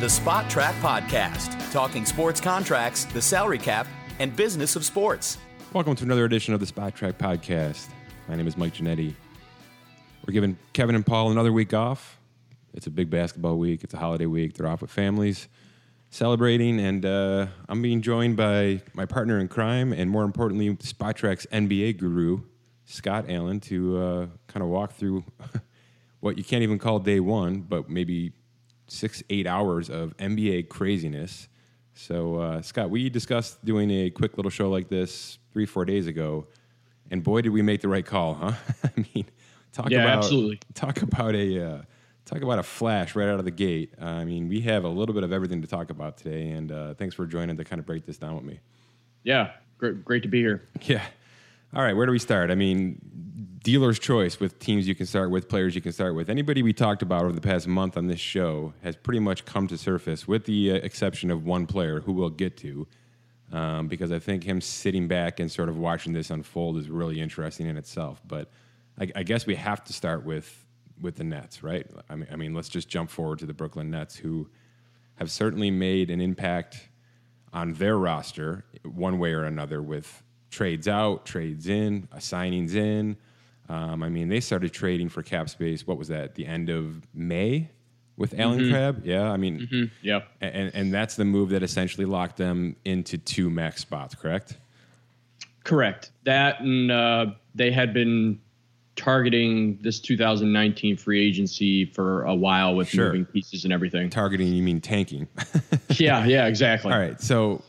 The Spotrac Podcast, talking sports contracts, the salary cap, and business of sports. Welcome to another edition of the Spotrac Podcast. My name is Mike Ginnitti. We're giving Kevin and Paul another week off. It's a big basketball week. It's a holiday week. They're off with families, celebrating, and uh, I'm being joined by my partner in crime, and more importantly, Spotrac's NBA guru, Scott Allen, to uh, kind of walk through what you can't even call day one, but maybe six, eight hours of NBA craziness. So, uh, Scott, we discussed doing a quick little show like this three, four days ago, and boy, did we make the right call, huh? I mean, talk Yeah, about absolutely. talk about a uh, talk about a flash right out of the gate. Uh, I mean, we have a little bit of everything to talk about today, and uh, thanks for joining to kind of break this down with me. Yeah, great, great to be here. Yeah. All right, where do we start? I mean, dealer's choice with teams you can start with, players you can start with. Anybody we talked about over the past month on this show has pretty much come to surface, with the uh, exception of one player who we'll get to, um, because I think him sitting back and sort of watching this unfold is really interesting in itself. But I, I guess we have to start with with the Nets, right? I mean, I mean, let's just jump forward to the Brooklyn Nets, who have certainly made an impact on their roster one way or another with trades out, trades in, uh, signings in. Um, I mean, they started trading for cap space. What was that? The end of May with Allen Crabbe. Yeah, I mean, Yep. and and that's the move that essentially locked them into two max spots. Correct. Correct. That and uh, they had been targeting this 2019 free agency for a while with Sure. moving pieces and everything. Targeting, you mean tanking? yeah, yeah, exactly. All right. So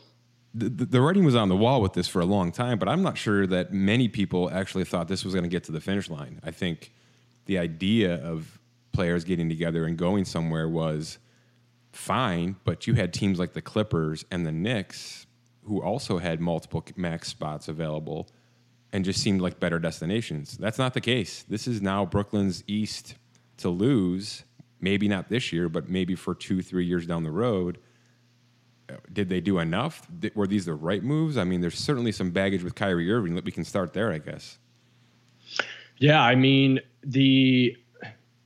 the, the writing was on the wall with this for a long time, but I'm not sure that many people actually thought this was going to get to the finish line. I think the idea of players getting together and going somewhere was fine, but you had teams like the Clippers and the Knicks who also had multiple max spots available and just seemed like better destinations. That's not the case. This is now Brooklyn's East to lose, maybe not this year, but maybe for two, three years down the road did they do enough? Did- Were these the right moves? I mean, there's certainly some baggage with Kyrie Irving. We can start there, I guess. Yeah, I mean the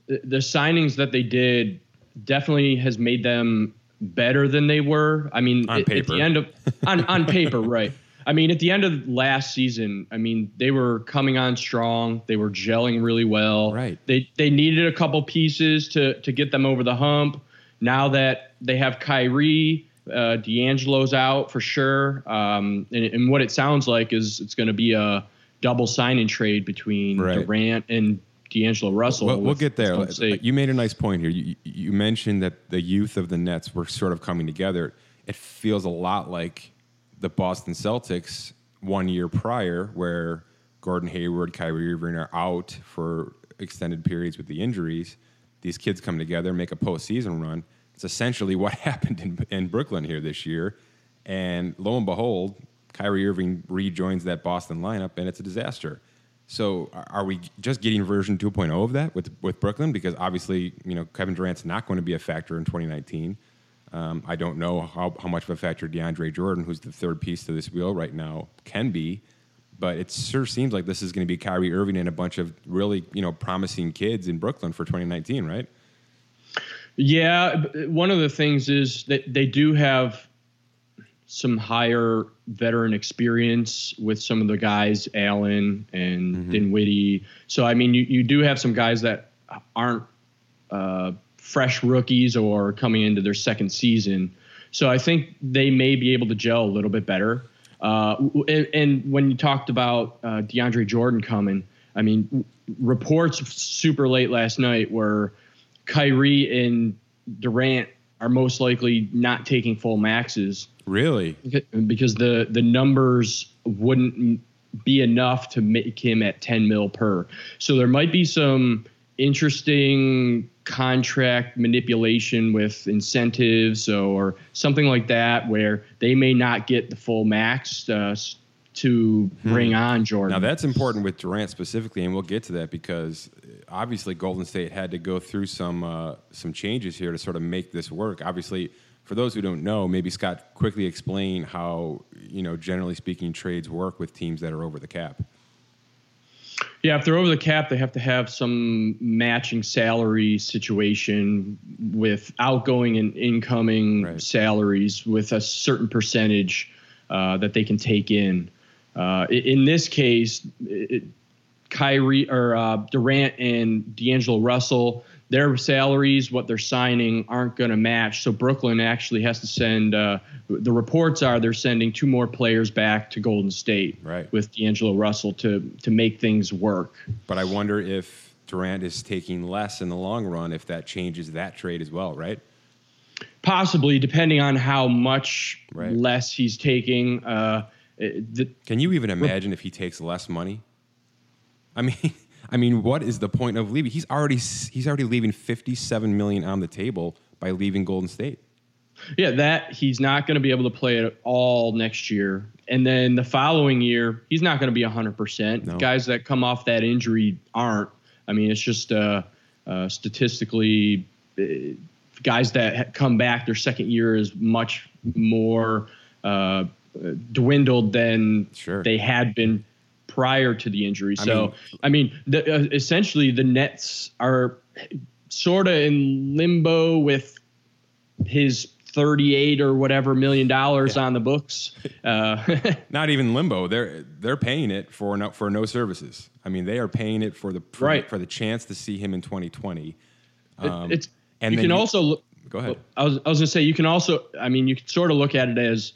the signings that they did definitely has made them better than they were. I mean, On at- at the end of on on paper, right? I mean, at the end of last season, I mean, they were coming on strong. They were gelling really well. Right. They they needed a couple pieces to to get them over the hump. Now that they have Kyrie, uh, D'Angelo's out for sure, um, and, and what it sounds like is it's going to be a double sign and trade between Right. Durant and D'Angelo Russell. Well, we'll get there. You made a nice point here. You, you mentioned that the youth of the Nets were sort of coming together. It feels a lot like the Boston Celtics one year prior, where Gordon Hayward, Kyrie Irving are out for extended periods with the injuries. These kids come together, make a postseason run. It's essentially what happened in, in Brooklyn here this year. And lo and behold, Kyrie Irving rejoins that Boston lineup, and it's a disaster. So, are- we just getting version 2.0 of that with with Brooklyn? Because obviously, you know, Kevin Durant's not going to be a factor in 2019. Um, I don't know how, how much of a factor DeAndre Jordan, who's the third piece to this wheel right now, can be. But it sure seems like this is going to be Kyrie Irving and a bunch of really, you know, promising kids in Brooklyn for 2019, right? Yeah, one of the things is that they do have some higher veteran experience with some of the guys, Allen and Dinwiddie. So I mean, you, you do have some guys that aren't uh, fresh rookies or coming into their second season. So I think they may be able to gel a little bit better. Uh, and, and when you talked about uh, DeAndre Jordan coming, I mean, w- reports super late last night were Kyrie and Durant are most likely not taking full maxes Really? because the the numbers wouldn't be enough to make him at 10 mil per. So there might be some interesting contract manipulation with incentives or something like that where they may not get the full max uh, to bring on Jordan. Now that's important with Durant specifically, and we'll get to that because uh, obviously Golden State had to go through some uh, some changes here to sort of make this work. Obviously, for those who don't know, maybe Scott quickly explain how you know generally speaking trades work with teams that are over the cap. Yeah, if they're over the cap, they have to have some matching salary situation with outgoing and incoming Right. salaries with a certain percentage uh, that they can take in. Uh, in this case, it, Kyrie or uh, Durant and D'Angelo Russell, their salaries, what they're signing, aren't going to match. So Brooklyn actually has to send. Uh, the reports are they're sending two more players back to Golden State Right. with D'Angelo Russell to to make things work. But I wonder if Durant is taking less in the long run if that changes that trade as well, right? Possibly, depending on how much Right. less he's taking. Uh, it- the, Can you even imagine if he takes less money? I mean, I mean, what is the point of leaving? He's already he's already leaving 57 million on the table by leaving Golden State. Yeah, that he's not going to be able to play at all next year. And then the following year, he's not going to be 100%. No. Guys that come off that injury aren't. I mean, it's just uh, uh, statistically, uh, guys that come back their second year is much more uh, dwindled than Sure. they had been prior to the injury. I So, mean- I mean, the, uh, essentially, the Nets are sort of in limbo with his 38 or whatever million dollars on the books. Uh, Not even limbo. They're they're paying it for no, for no services. I mean, they are paying it for the for, Right. for the chance to see him in 2020. Um, it's and you can you- also look, Go ahead. I was I was gonna say you can also I mean you can sort of look at it as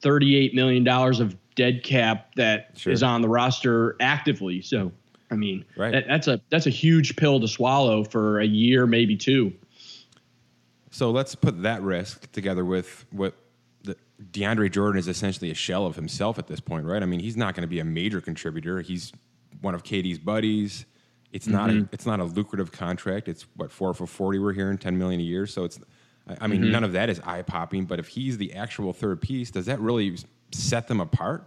38 million dollars of dead cap that is Sure. on the roster actively. So I mean Right. that, that's a that's a huge pill to swallow for a year maybe two. So let's put that risk together with what the, DeAndre Jordan is essentially a shell of himself at this point, right? I mean, he's not going to be a major contributor. He's one of KD's buddies. It's not a, mm-hmm. it's not a lucrative contract. It's what four for forty we're hearing, ten million a year. So it's, I- I mean, none of that is eye popping. But if he's the actual third piece, does that really set them apart?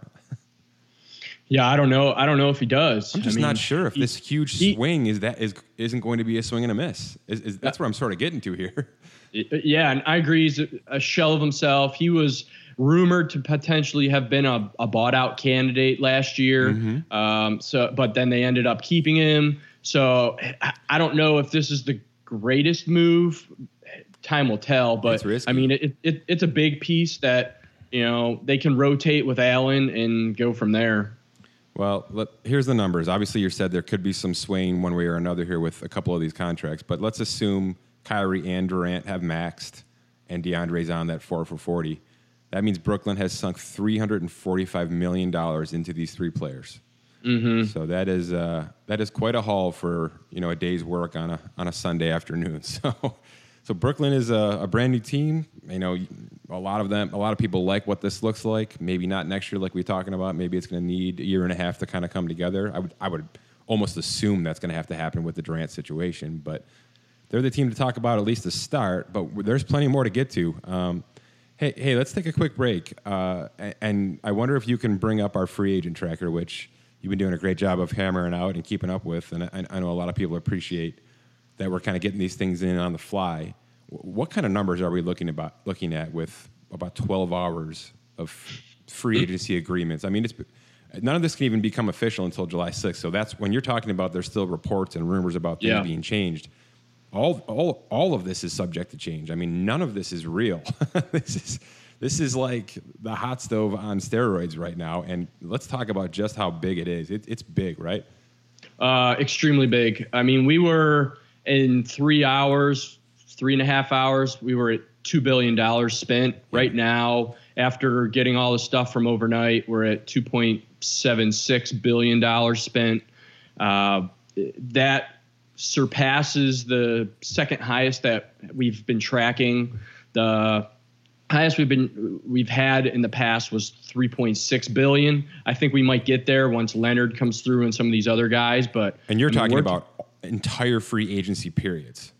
Yeah, I don't know. I don't know if he does. I'm just I mean, not sure if he- this huge he- swing is that is isn't going to be a swing and a miss. Is, is, that's where I'm sort of getting to here. Yeah, and I agree. He's a, a shell of himself. He was rumored to potentially have been a, a bought out candidate last year. Mm-hmm. Um, so, but then they ended up keeping him. So I, I don't know if this is the greatest move. Time will tell. But I mean, it, it, it's a big piece that you know they can rotate with Allen and go from there. Well, let, here's the numbers. Obviously, you said there could be some swaying one way or another here with a couple of these contracts, but let's assume Kyrie and Durant have maxed and DeAndre's on that four for 40. That means Brooklyn has sunk $345 million into these three players. Mm-hmm. So that is uh, that is quite a haul for you know a day's work on a on a Sunday afternoon. So so Brooklyn is a, a brand new team. You know, a lot of them, a lot of people like what this looks like. Maybe not next year, like we're talking about. Maybe it's going to need a year and a half to kind of come together. I would I would almost assume that's going to have to happen with the Durant situation, but they're the team to talk about at least to start. But there's plenty more to get to. Um, hey, hey, let's take a quick break, uh, and I wonder if you can bring up our free agent tracker, which you've been doing a great job of hammering out and keeping up with, and I, I know a lot of people appreciate that we're kind of getting these things in on the fly. What kind of numbers are we looking about looking at with about 12 hours of free agency agreements? I mean, it's none of this can even become official until July 6th. So that's when you're talking about there's still reports and rumors about things Yeah. being changed. All, all, all of this is subject to change. I mean, none of this is real. this is this is like the hot stove on steroids right now. And let's talk about just how big it is. It, it's big, right? Uh, extremely big. I mean, we were in three hours, three and a half hours. We were at two billion dollars spent. Right now, after getting all the stuff from overnight, we're at two point seven six billion dollars spent. Uh, that surpasses the second highest that we've been tracking. The highest we've been we've had in the past was 3.6 billion. I think we might get there once Leonard comes through and some of these other guys. But And you're I mean, talking about entire free agency periods.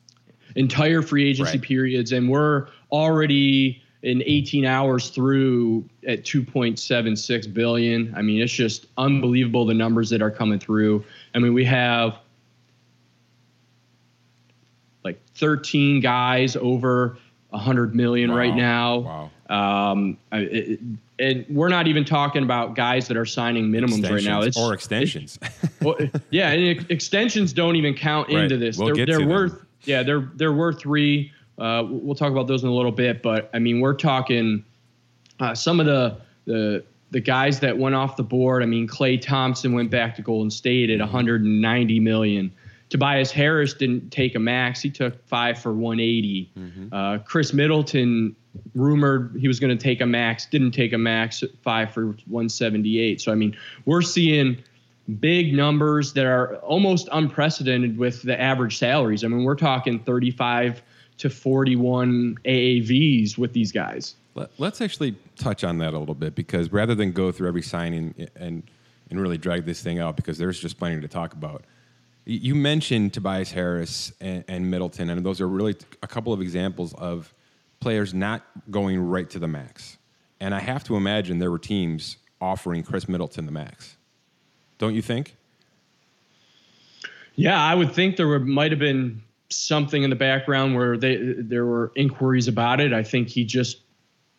entire free agency Right. periods, and we're already in 18 hours through at 2.76 billion. I mean, it's just unbelievable the numbers that are coming through. I mean, we have like 13 guys over 100 million Wow. right now. Wow. Um, it, and we're not even talking about guys that are signing minimums right now. It's or extensions. well, yeah, and ex- extensions don't even count Right. into this. We'll they're they're to them. worth yeah, they're they're worth three. Uh, we'll talk about those in a little bit, but I mean, we're talking uh, some of the the the guys that went off the board. I mean, Klay Thompson went back to Golden State at 190 million. Tobias Harris didn't take a max; he took five for 180. Uh, Khris Middleton rumored he was going to take a max, didn't take a max, five for 178. So I mean, we're seeing big numbers that are almost unprecedented with the average salaries. I mean, we're talking 35 to 41 AAVs with these guys. Let, us actually touch on that a little bit because rather than go through every signing and and really drag this thing out because there's just plenty to talk about. You mentioned Tobias Harris and, and Middleton, and those are really a couple of examples of players not going right to the max. And I have to imagine there were teams offering Khris Middleton the max. Don't you think? Yeah, I would think there were, might have been something in the background where they there were inquiries about it. I think he just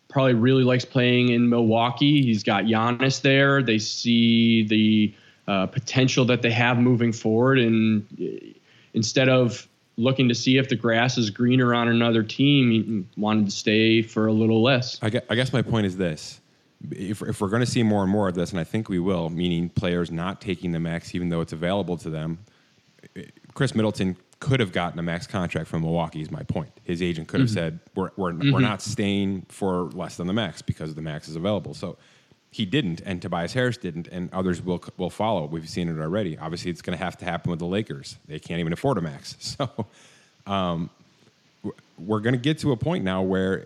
probably really likes playing in Milwaukee. He's got Giannis there. They see the uh, potential that they have moving forward, and uh, instead of looking to see if the grass is greener on another team, he wanted to stay for a little less. I guess, I guess my point is this. If, if we're going to see more and more of this, and I think we will, meaning players not taking the max even though it's available to them, Khris Middleton could have gotten a max contract from Milwaukee, is my point. His agent could have said, we're, we're, we're not staying for less than the max because the max is available. So he didn't, and Tobias Harris didn't, and others will, will follow. We've seen it already. Obviously, it's going to have to happen with the Lakers. They can't even afford a max. So um, we're going to get to a point now where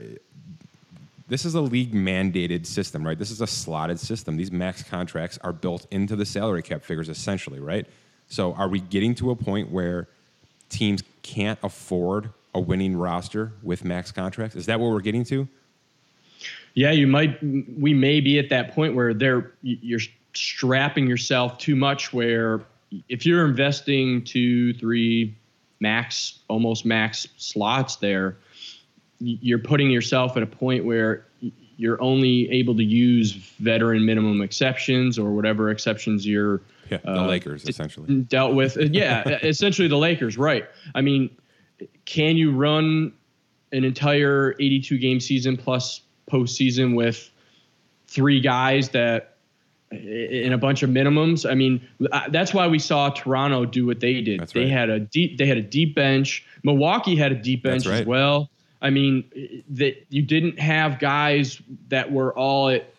this is a league mandated system, right? This is a slotted system. These max contracts are built into the salary cap figures essentially, right? So are we getting to a point where teams can't afford a winning roster with max contracts? Is that what we're getting to? Yeah, you might. We may be at that point where they're you're strapping yourself too much. Where if you're investing two, three, max, almost max slots there, you're putting yourself at a point where you're only able to use veteran minimum exceptions or whatever exceptions you're Yeah, the uh, Lakers essentially. dealt with. Yeah, essentially the Lakers, right? I mean, can you run an entire 82 game season plus postseason with three guys that in a bunch of minimums? I mean, that's why we saw Toronto do what they did. They had a deep they had a deep bench. Milwaukee had a deep bench right. as well. I mean, that you didn't have guys that were all at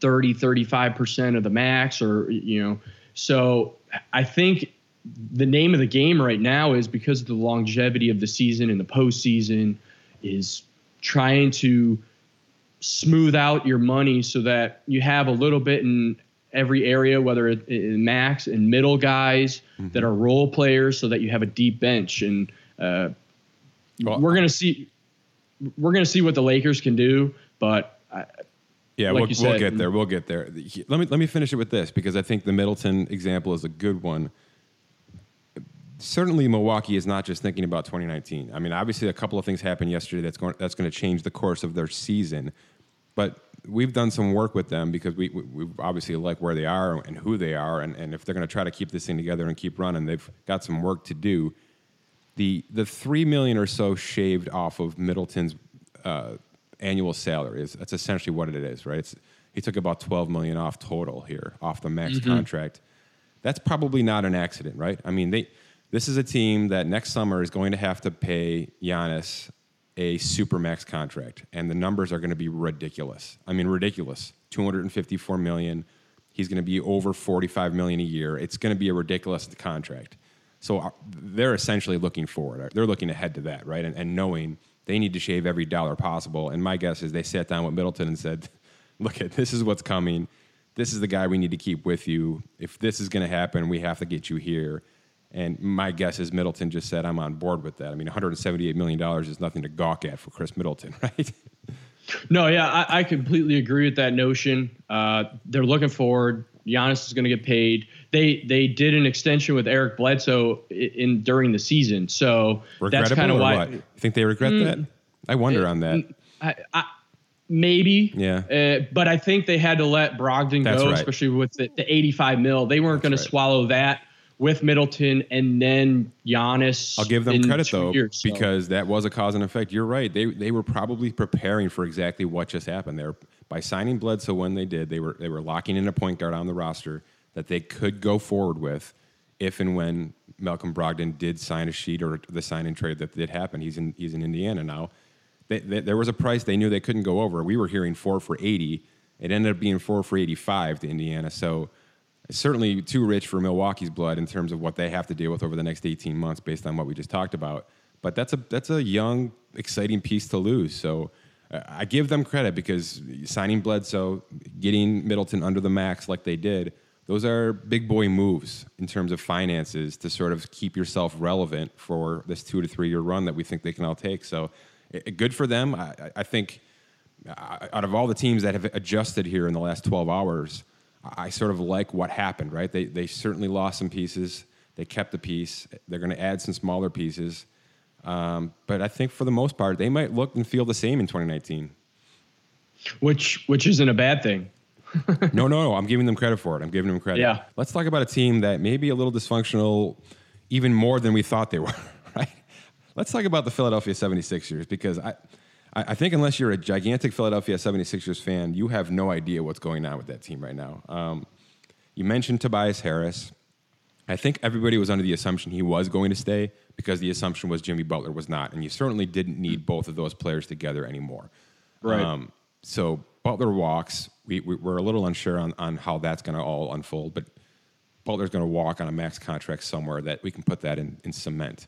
30 35% of the max or you know so i think the name of the game right now is because of the longevity of the season and the postseason is trying to smooth out your money so that you have a little bit in every area whether it in max and middle guys that are role players so that you have a deep bench and uh, Well, we're gonna see we're gonna see what the lakers can do but I, Yeah, like we'll, you we'll get there. We'll get there. Let me let me finish it with this because I think the Middleton example is a good one. Certainly, Milwaukee is not just thinking about 2019. I mean, obviously, a couple of things happened yesterday that's going that's going to change the course of their season. But we've done some work with them because we, we, we obviously like where they are and who they are, and, and if they're going to try to keep this thing together and keep running, they've got some work to do. The the three million or so shaved off of Middleton's uh, annual salary is that's essentially what it is, right? It's, he took about 12 million off total here off the max contract. That's probably not an accident, right? I mean, they this is a team that next summer is going to have to pay Giannis a supermax contract, and the numbers are going to be ridiculous. I mean, ridiculous. 254 million. He's going to be over 45 million a year. It's going to be a ridiculous contract. So uh, they're essentially looking forward. They're looking ahead to that, right? And, and knowing they need to shave every dollar possible. And my guess is they sat down with Middleton and said, "Look at this is what's coming. This is the guy we need to keep with you. If this is going to happen, we have to get you here." And my guess is Middleton just said, "I'm on board with that." I mean, 178 million dollars is nothing to gawk at for Khris Middleton, right? No, yeah, I, I completely agree with that notion. Uh, they're looking forward. Giannis is going to get paid. They they did an extension with Eric Bledsoe in, in during the season, so that's kind of why. what? You think they regret that? I wonder on that. I, I, maybe. Yeah. Uh, but I think they had to let Brogdon That's go, right. especially with the, the 85 mil. They weren't going That's to swallow that with Middleton and then Giannis. I'll give them credit though years, so. because that was a cause and effect. You're right. They they were probably preparing for exactly what just happened there by signing Bledsoe when they did. They were they were locking in a point guard on the roster that they could go forward with if and when Malcolm Brogdon did sign a sheet or the sign and trade that did happen. He's in he's in Indiana now. They, they, there was a price they knew they couldn't go over. We were hearing four for eighty. It ended up being four for eighty-five to Indiana. So certainly too rich for Milwaukee's blood in terms of what they have to deal with over the next 18 months based on what we just talked about. But that's a that's a young, exciting piece to lose. So uh, I give them credit because signing Bledsoe, getting Middleton under the max like they did, those are big boy moves in terms of finances to sort of keep yourself relevant for this two to three year run that we think they can all take. So good for them. I, I- I think uh, out of all the teams that have adjusted here in the last 12 hours, I sort of like what happened, right? They, they certainly lost some pieces. They kept the piece. They're going to add some smaller pieces. Um, but I think for the most part, they might look and feel the same in 2019. which which isn't a bad thing. no, no, no. I'm giving them credit for it. I'm giving them credit. Yeah. Let's talk about a team that may be a little dysfunctional, even more than we thought they were, right? Let's talk about the Philadelphia 76ers because I, I I think unless you're a gigantic Philadelphia 76ers fan, you have no idea what's going on with that team right now. Um, you mentioned Tobias Harris. I think everybody was under the assumption he was going to stay because the assumption was Jimmy Butler was not, and you certainly didn't need both of those players together anymore. Right. Um, so Butler walks. We, we we're a little unsure on on how that's going to all unfold, but Butler's going to walk on a max contract somewhere that we can put that in, in cement.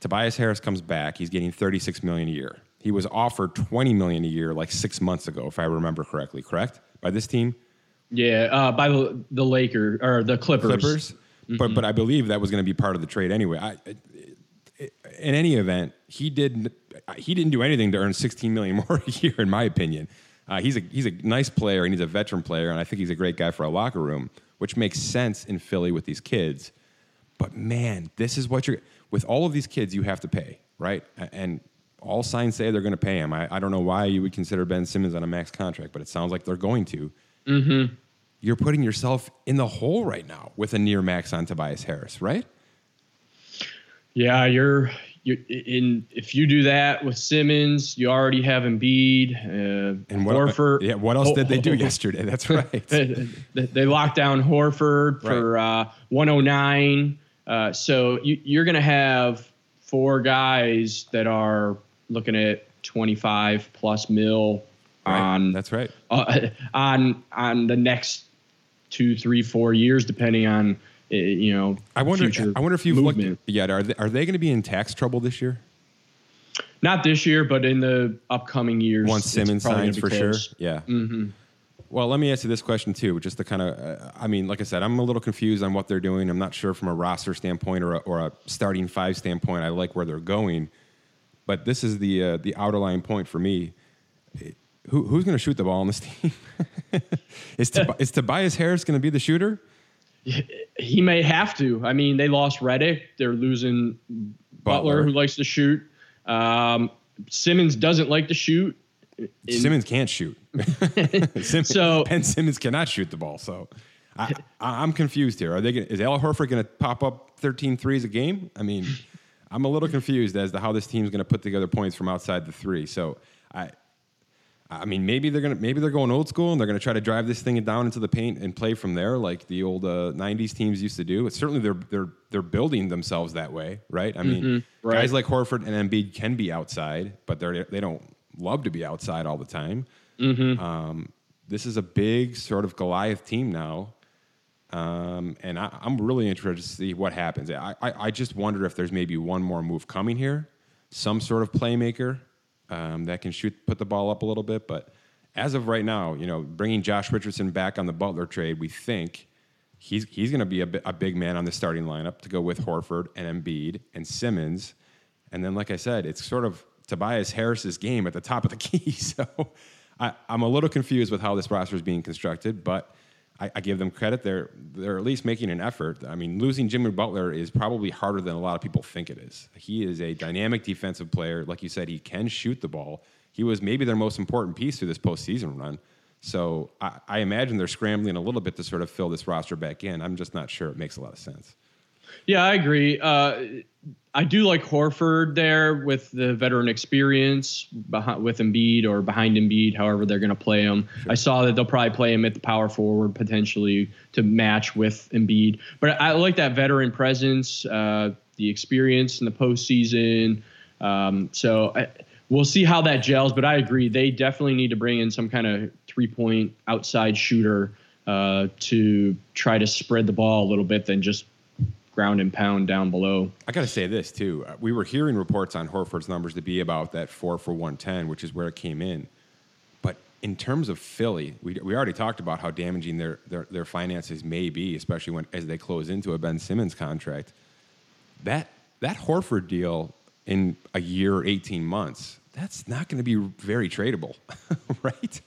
Tobias Harris comes back. He's getting 36 million a year. He was offered 20 million a year like six months ago, if I remember correctly. Correct by this team, Yeah, uh, by the the Laker or the Clippers. Clippers. But but I believe that was going to be part of the trade anyway. I, in any event, he did he didn't do anything to earn 16 million more a year, in my opinion. Uh, he's a he's a nice player and he's a veteran player, and I think he's a great guy for a locker room, which makes sense in Philly with these kids. But man, this is what you're with all of these kids you have to pay, right? And all signs say they're going to pay him. I, I don't know why you would consider Ben Simmons on a max contract, but it sounds like they're going to. Mm-hmm. You're putting yourself in the hole right now with a near max on Tobias Harris, right? Yeah, you're you in if you do that with Simmons, you already have Embiid, uh, And what, Horford. yeah, what else did they do yesterday? That's right. they, they locked down Horford for uh, 109. Uh, so you, you're going to have four guys that are looking at 25 plus mil Right. on That's right. uh, on on the next two, three, four years, depending on uh, you know. I wonder. I wonder if you've movement. looked yet. Are they, are they going to be in tax trouble this year? Not this year, but in the upcoming years. Once Simmons signs for sure. Yeah. Mm-hmm. Well, let me ask you this question too, just to kind of. Uh, I mean, like I said, I'm a little confused on what they're doing. I'm not sure from a roster standpoint or a, or a starting five standpoint. I like where they're going, but this is the uh, the outer line point for me. Who, who's going to shoot the ball on this team? is, Tob- is Tobias Harris going to be the shooter? He may have to. I mean, they lost Redick. They're losing Butler, Butler. who likes to shoot. Um, Simmons doesn't like to shoot. In- Simmons can't shoot. Simmons, So- Ben Simmons cannot shoot the ball. So I, I'm confused here. Are they? Gonna, is Al Horford going to pop up 13 threes a game? I mean, I'm a little confused as to how this team's going to put together points from outside the three. So I. I mean, maybe they're gonna maybe they're going old school and they're gonna try to drive this thing down into the paint and play from there, like the old uh, '90s teams used to do. It's certainly they're they're they're building themselves that way, right? I mean, right. guys like Horford and Embiid can be outside, but they're they don't love to be outside all the time. Um, this is a big sort of Goliath team now, um, and I, I'm really interested to see what happens. I, I I just wonder if there's maybe one more move coming here, some sort of playmaker um, that can shoot, put the ball up a little bit. But as of right now, you know, bringing Josh Richardson back on the Butler trade, we think he's he's going to be a, a big man on the starting lineup to go with Horford and Embiid and Simmons, and then like I said, it's sort of Tobias Harris's game at the top of the key. So I, I'm a little confused with how this roster is being constructed, but I, I, give them credit. They're they're at least making an effort. I mean, losing Jimmy Butler is probably harder than a lot of people think it is. He is a dynamic defensive player. Like you said, he can shoot the ball. He was maybe their most important piece through this postseason run. So I, I imagine they're scrambling a little bit to sort of fill this roster back in. I'm just not sure it makes a lot of sense. Yeah, I agree. Uh, I do like Horford there with the veteran experience behind, with Embiid or behind Embiid, however they're going to play him. Sure. I saw that they'll probably play him at the power forward potentially to match with Embiid. But I like that veteran presence, uh, the experience in the postseason. Um, so I, we'll see how that gels. But I agree, they definitely need to bring in some kind of three point outside shooter uh, to try to spread the ball a little bit than just ground and pound down below. I got to say this too. Uh, we were hearing reports on Horford's numbers to be about that four for 110, which is where it came in. But in terms of Philly, we, we already talked about how damaging their, their, their finances may be, especially when as they close into a Ben Simmons contract. That, that Horford deal in a year or 18 months, that's not going to be very tradable, right?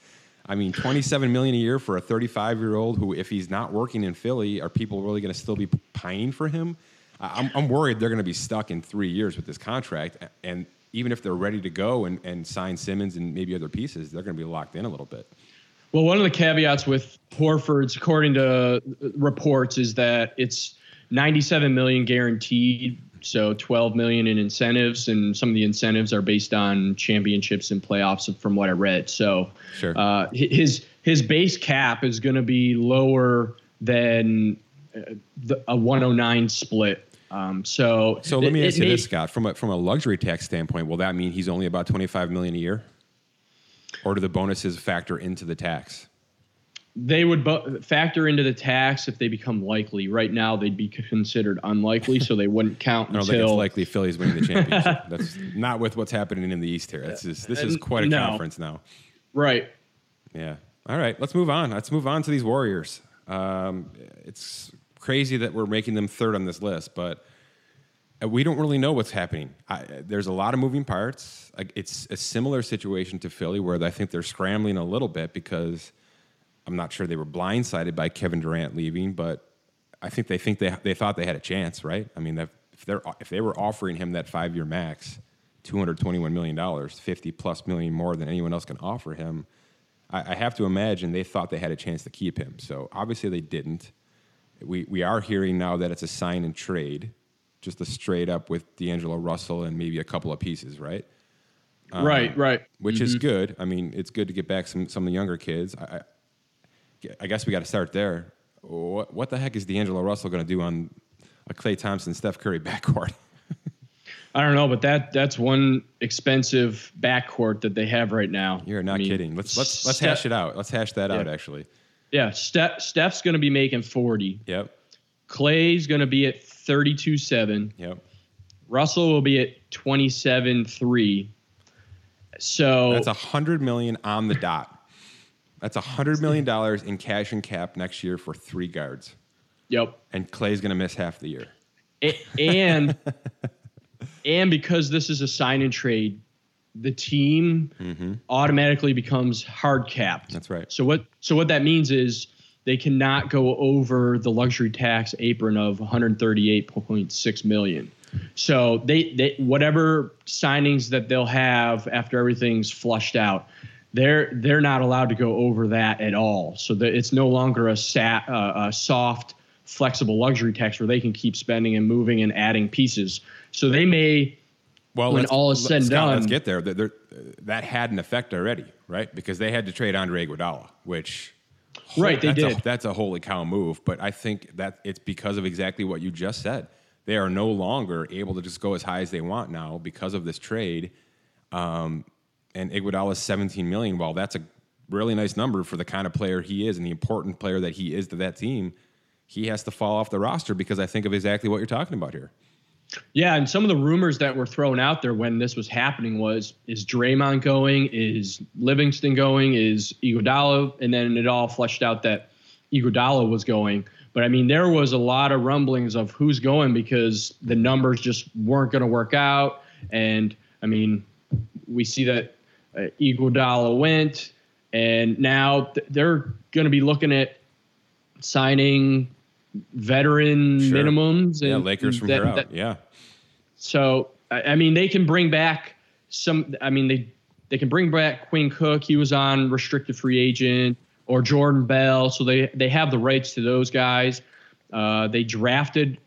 I mean, 27 million a year for a 35 year old who, if he's not working in Philly, are people really going to still be pining for him? I'm, I'm worried they're going to be stuck in three years with this contract. And even if they're ready to go and, and sign Simmons and maybe other pieces, they're going to be locked in a little bit. Well, one of the caveats with Horford's, according to uh, reports, is that it's 97 million guaranteed so 12 million in incentives, and some of the incentives are based on championships and playoffs, from what I read. So sure. uh, his his base cap is going to be lower than uh, the, a 109 split. Um, so so let me ask you this, Scott. From a from a luxury tax standpoint, will that mean he's only about 25 million a year, or do the bonuses factor into the tax? They would bu- factor into the tax if they become likely. Right now, they'd be considered unlikely, so they wouldn't count I don't until. think it's likely Philly's winning the championship. That's not with what's happening in the East here. This is this is quite a no. conference now. Right. Yeah. All right. Let's move on. Let's move on to these Warriors. Um, it's crazy that we're making them third on this list, but we don't really know what's happening. I, there's a lot of moving parts. It's a similar situation to Philly, where I think they're scrambling a little bit because I'm not sure they were blindsided by Kevin Durant leaving, but I think they think they they thought they had a chance, right? I mean, if they're if they were offering him that five year max, two hundred twenty one million dollars, fifty plus million more than anyone else can offer him, I, I, have to imagine they thought they had a chance to keep him. So obviously they didn't. We we are hearing now that it's a sign and trade, just a straight up with D'Angelo Russell and maybe a couple of pieces, right? Right, um, right. Which mm-hmm. is good. I mean, it's good to get back some some of the younger kids. I, I guess we got to start there. What, what the heck is D'Angelo Russell going to do on a Klay Thompson, Steph Curry backcourt? I don't know, but that that's one expensive backcourt that they have right now. You're not I mean, kidding. Let's let's let's hash it out. Let's hash that yeah. out. Actually, yeah. Steph Steph's going to be making forty. Yep. Klay's going to be at thirty-two seven. Yep. Russell will be at twenty-seven three. So that's a hundred million on the dot. That's hundred million dollars in cash and cap next year for three guards. Yep. And Klay's going to miss half the year. And and because this is a sign and trade, the team mm-hmm. automatically becomes hard capped. That's right. So what so what that means is they cannot go over the luxury tax apron of 138.6 million. So they, they whatever signings that they'll have after everything's flushed out, they're they're not allowed to go over that at all. So that it's no longer a, sat, uh, a soft, flexible luxury tax where they can keep spending and moving and adding pieces. So they may, well, when all is said and done, let's get there. They're, that had an effect already, right? Because they had to trade Andre Iguodala, which right they that's did. A, that's a holy cow move. But I think that it's because of exactly what you just said. They are no longer able to just go as high as they want now because of this trade. Um, and Iguodala is 17 million. While that's a really nice number for the kind of player he is and the important player that he is to that team, he has to fall off the roster because I think of exactly what you're talking about here. Yeah, and some of the rumors that were thrown out there when this was happening was is Draymond going, is Livingston going, is Iguodala, and then it all fleshed out that Iguodala was going. But I mean, there was a lot of rumblings of who's going because the numbers just weren't going to work out. And I mean, we see that uh, Iguodala went, and now th- they're going to be looking at signing veteran Sure. minimums. And Yeah, Lakers from that- here out. that- yeah. so I mean, they can bring back some. I mean, they they can bring back Quinn Cook. He was on restricted free agent, or Jordan Bell. So they they have the rights to those guys. Uh, they drafted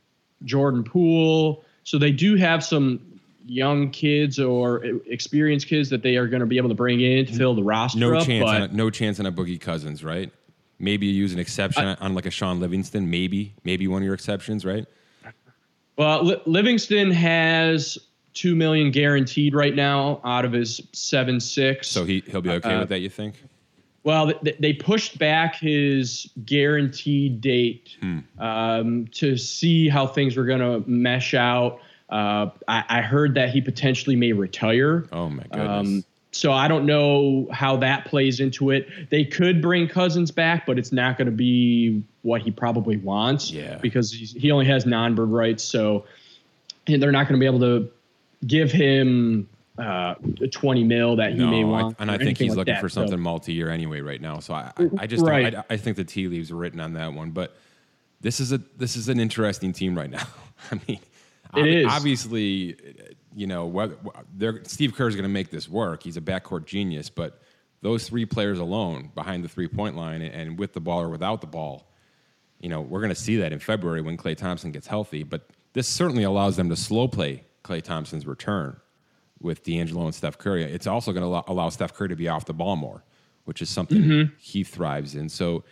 Jordan Poole, so they do have some young kids or experienced kids that they are going to be able to bring in to fill the roster No up. chance. On a, no chance on a Boogie Cousins, right? Maybe you use an exception on like a Shaun Livingston. Maybe, maybe one of your exceptions, right? Well, Li- Livingston has two million guaranteed right now out of his seven six. So he he'll be okay Uh, with that. You think? Well, th- they pushed back his guaranteed date Hmm. um, to see how things were going to mesh out. Uh, I, I heard that he potentially may retire. Oh my goodness. Um, so I don't know how that plays into it. They could bring Cousins back, but it's not going to be what he probably wants. Yeah. Because he's, he only has non-bird rights, so they're not going to be able to give him uh, 20 mil that he may want. I, and I think he's like looking that. for So- something multi-year anyway right now. So I, I, I just Right. I, I think the tea leaves are written on that one. But this is a this is an interesting team right now. I mean, It is. obviously, you know, whether, Steve Kerr is going to make this work. He's a backcourt genius, but those three players alone behind the three-point line and with the ball or without the ball, you know, we're going to see that in February when Klay Thompson gets healthy. But this certainly allows them to slow play Klay Thompson's return with D'Angelo and Steph Curry. It's also going to allow, allow Steph Curry to be off the ball more, which is something mm-hmm. he thrives in. So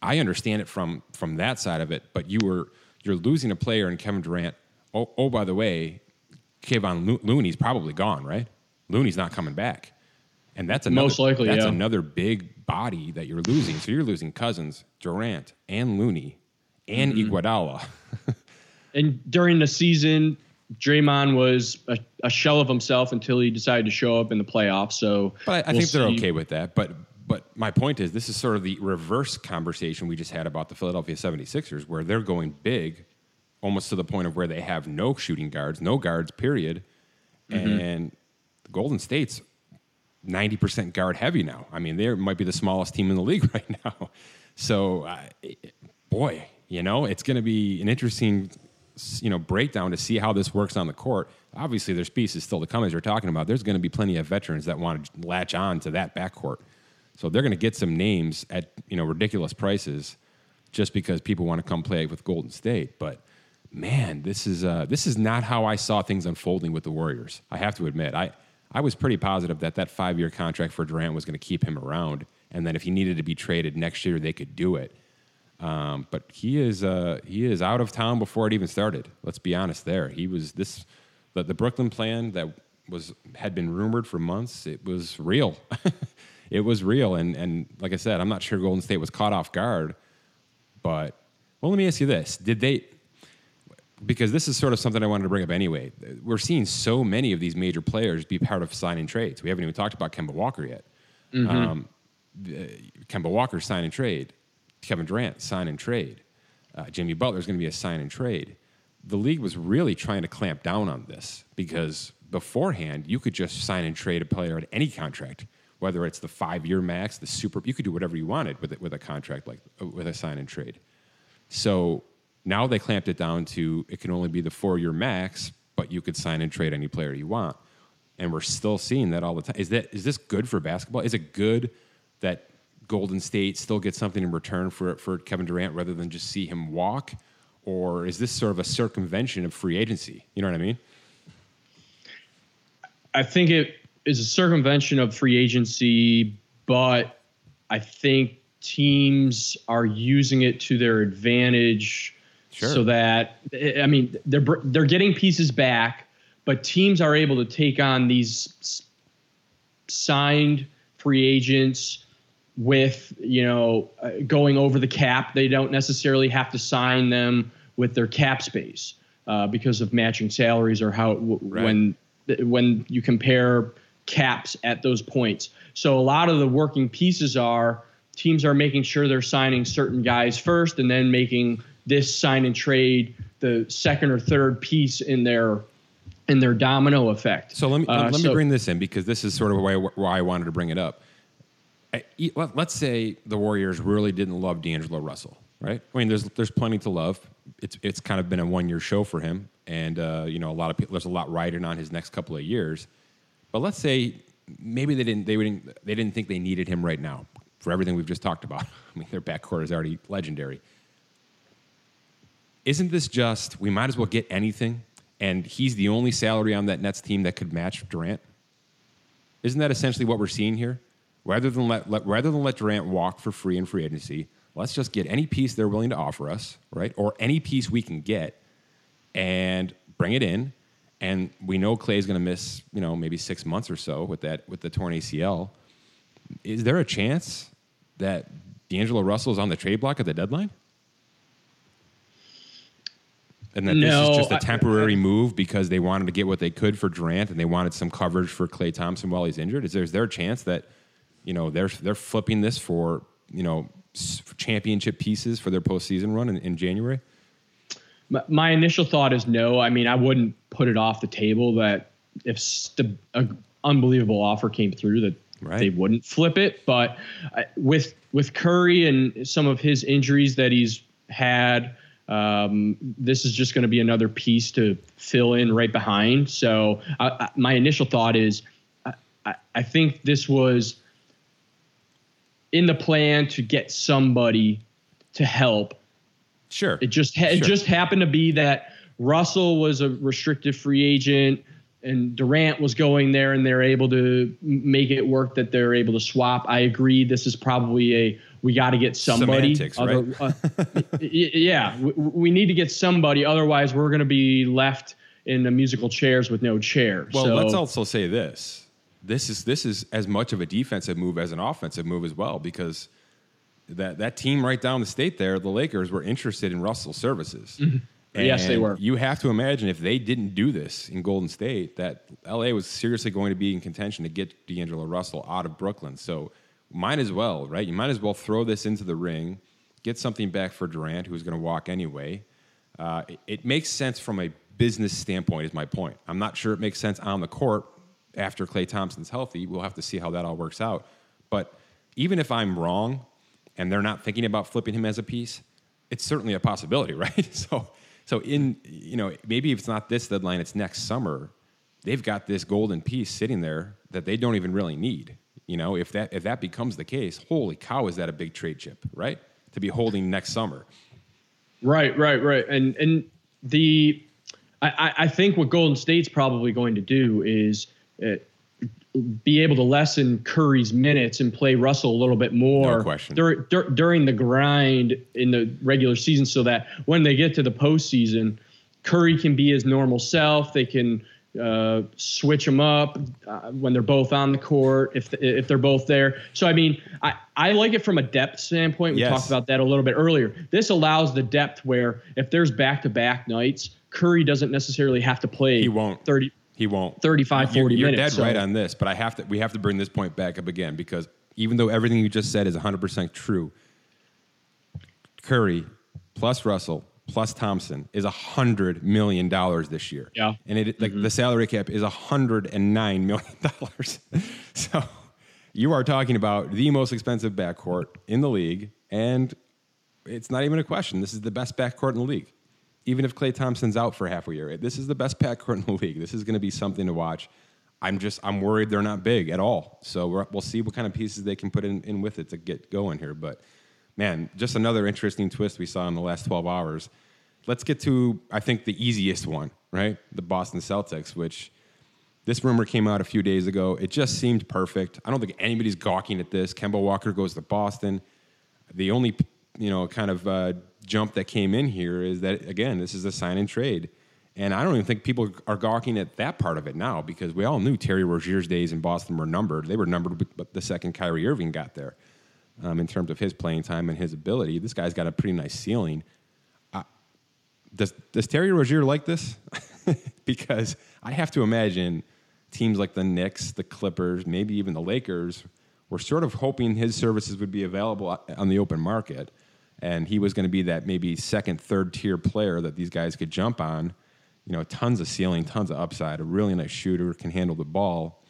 I understand it from from that side of it. But you were you're losing a player in Kevin Durant. Oh, oh by the way, Lo- Looney's probably gone, right? Looney's not coming back. And that's another, Most likely, that's yeah. another big body that you're losing. So you're losing Cousins, Durant, and Looney, and Mm-hmm. Iguodala. And during the season, Draymond was a, a shell of himself until he decided to show up in the playoffs. So, But I, I we'll think they're see. okay with that. But but my point is, this is sort of the reverse conversation we just had about the Philadelphia 76ers, where they're going big, almost to the point of where they have no shooting guards, no guards, period. Mm-hmm. And Golden State's 90% guard heavy now. I mean, they might be the smallest team in the league right now. So, uh, boy, you know, it's going to be an interesting, you know, breakdown to see how this works on the court. Obviously, there's pieces still to come, as you're talking about. There's going to be plenty of veterans that want to latch on to that backcourt. So they're going to get some names at you know ridiculous prices, just because people want to come play with Golden State. But man, this is uh, this is not how I saw things unfolding with the Warriors. I have to admit, I I was pretty positive that that five year contract for Durant was going to keep him around, and then if he needed to be traded next year, they could do it. Um, but he is uh, he is out of town before it even started. Let's be honest. There, he was this the, the Brooklyn plan that was had been rumored for months. It was real. it was real, and and like I said, I'm not sure Golden State was caught off guard. But well, let me ask you this: Did they? Because this is sort of something I wanted to bring up anyway. We're seeing so many of these major players be part of signing trades. We haven't even talked about Kemba Walker yet. Um, Kemba Walker sign and trade. Kevin Durant sign and trade. Uh, Jimmy is going to be a sign and trade. The league was really trying to clamp down on this because beforehand you could just sign and trade a player at any contract, whether it's the five-year max, the super. You could do whatever you wanted with it, with a contract like with a sign and trade. So now they clamped it down to it can only be the four-year max, but you could sign and trade any player you want. And we're still seeing that all the time. Is that is this good for basketball? Is it good that Golden State still gets something in return for for Kevin Durant rather than just see him walk? Or is this sort of a circumvention of free agency? You know what I mean? I think it is a circumvention of free agency, but I think teams are using it to their advantage Sure. so that I mean they're they're getting pieces back, but teams are able to take on these signed free agents with you know uh, going over the cap. They don't necessarily have to sign them with their cap space uh, because of matching salaries or how w- Right. when when you compare caps at those points. So a lot of the working pieces are teams are making sure they're signing certain guys first and then making this sign and trade the second or third piece in their in their domino effect. So let me Uh, let me so- bring this in because this is sort of why, why I wanted to bring it up. I- let- Let's say the Warriors really didn't love D'Angelo Russell. right? I mean, there's there's plenty to love. It's it's kind of been a one year show for him, and uh, you know a lot of people. There's a lot riding on his next couple of years. But let's say maybe they didn't they didn't they didn't think they needed him right now for everything we've just talked about. I mean, their backcourt is already legendary. Isn't this just we might as well get anything, and he's the only salary on that Nets team that could match Durant? Isn't that essentially what we're seeing here? Rather than let, let rather than let Durant walk for free in free agency, let's just get any piece they're willing to offer us, right? Or any piece we can get, and bring it in. And we know Klay's going to miss, you know, maybe six months or so with that with the torn ACL. Is there a chance that D'Angelo Russell is on the trade block at the deadline? And that No, this is just a temporary move because they wanted to get what they could for Durant and they wanted some coverage for Klay Thompson while he's injured. Is there, is there a chance that, you know, they're they're flipping this for, you know, championship pieces for their postseason run in, in January? My, my initial thought is no. I mean, I wouldn't put it off the table that if st- a unbelievable offer came through that Right. they wouldn't flip it. But uh, with with Curry and some of his injuries that he's had, um, this is just going to be another piece to fill in right behind. So I, I, my initial thought is, I, I, I think this was in the plan to get somebody to help Sure. it just ha- it just happened to be that Russell was a restricted free agent and Durant was going there and they're able to make it work that they're able to swap. I agree this is probably a we got to get somebody Other- right? uh, yeah, we, we need to get somebody otherwise we're going to be left in the musical chairs with no chair. Well, so, let's also say this: this is this is as much of a defensive move as an offensive move as well, because that that team right down the state there, the Lakers, were interested in Russell's services. Mm-hmm. Yes, they were. You have to imagine if they didn't do this in Golden State, that LA was seriously going to be in contention to get D'Angelo Russell out of Brooklyn. So might as well, right? You might as well throw this into the ring, get something back for Durant, who's going to walk anyway. Uh, it, it makes sense from a business standpoint, is my point. I'm not sure it makes sense on the court after Klay Thompson's healthy. We'll have to see how that all works out. But even if I'm wrong and they're not thinking about flipping him as a piece, it's certainly a possibility, right? So, so in you know maybe if it's not this deadline, it's next summer. They've got this golden piece sitting there that they don't even really need. You know, if that if that becomes the case, holy cow, is that a big trade chip, right? To be holding next summer. Right, right, right. And and the I, I- think what Golden State's probably going to do is uh, be able to lessen Curry's minutes and play Russell a little bit more No question. dur- dur- during the grind in the regular season, so that when they get to the postseason, Curry can be his normal self. They can uh, switch them up uh, when they're both on the court if if they're both there. So I mean, I, I like it from a depth standpoint. We Yes. talked about that a little bit earlier. This allows the depth where if there's back to back nights, Curry doesn't necessarily have to play He won't. 30. He won't. 35, You're- 40 you're, minutes, dead so- right on this, but I have to. We have to bring this point back up again because even though everything you just said is 100 percent true, Curry plus Russell plus Thompson is a hundred million dollars this year. Yeah. and it like the mm-hmm. salary cap is a hundred and nine million dollars. so you are talking about the most expensive backcourt in the league, and it's not even a question. This is the best backcourt in the league. Even if Klay Thompson's out for half a year, this is the best backcourt in the league. This is going to be something to watch. I'm just I'm worried they're not big at all. So we're, we'll see what kind of pieces they can put in, in with it to get going here. But man, just another interesting twist we saw in the last 12 hours. Let's get to I think the easiest one, right? The Boston Celtics, which this rumor came out a few days ago. It just seemed perfect. I don't think anybody's gawking at this. Kemba Walker goes to Boston. The only you know kind of uh, jump that came in here is that again, this is a sign and trade, and I don't even think people are gawking at that part of it now because we all knew Terry Rozier's days in Boston were numbered. They were numbered the second Kyrie Irving got there um, in terms of his playing time and his ability. This guy's got a pretty nice ceiling. Uh, does does Terry Rozier like this? because I have to imagine teams like the Knicks, the Clippers, maybe even the Lakers were sort of hoping his services would be available on the open market, and he was going to be that maybe second, third tier player that these guys could jump on. You know, tons of ceiling, tons of upside, a really nice shooter, can handle the ball.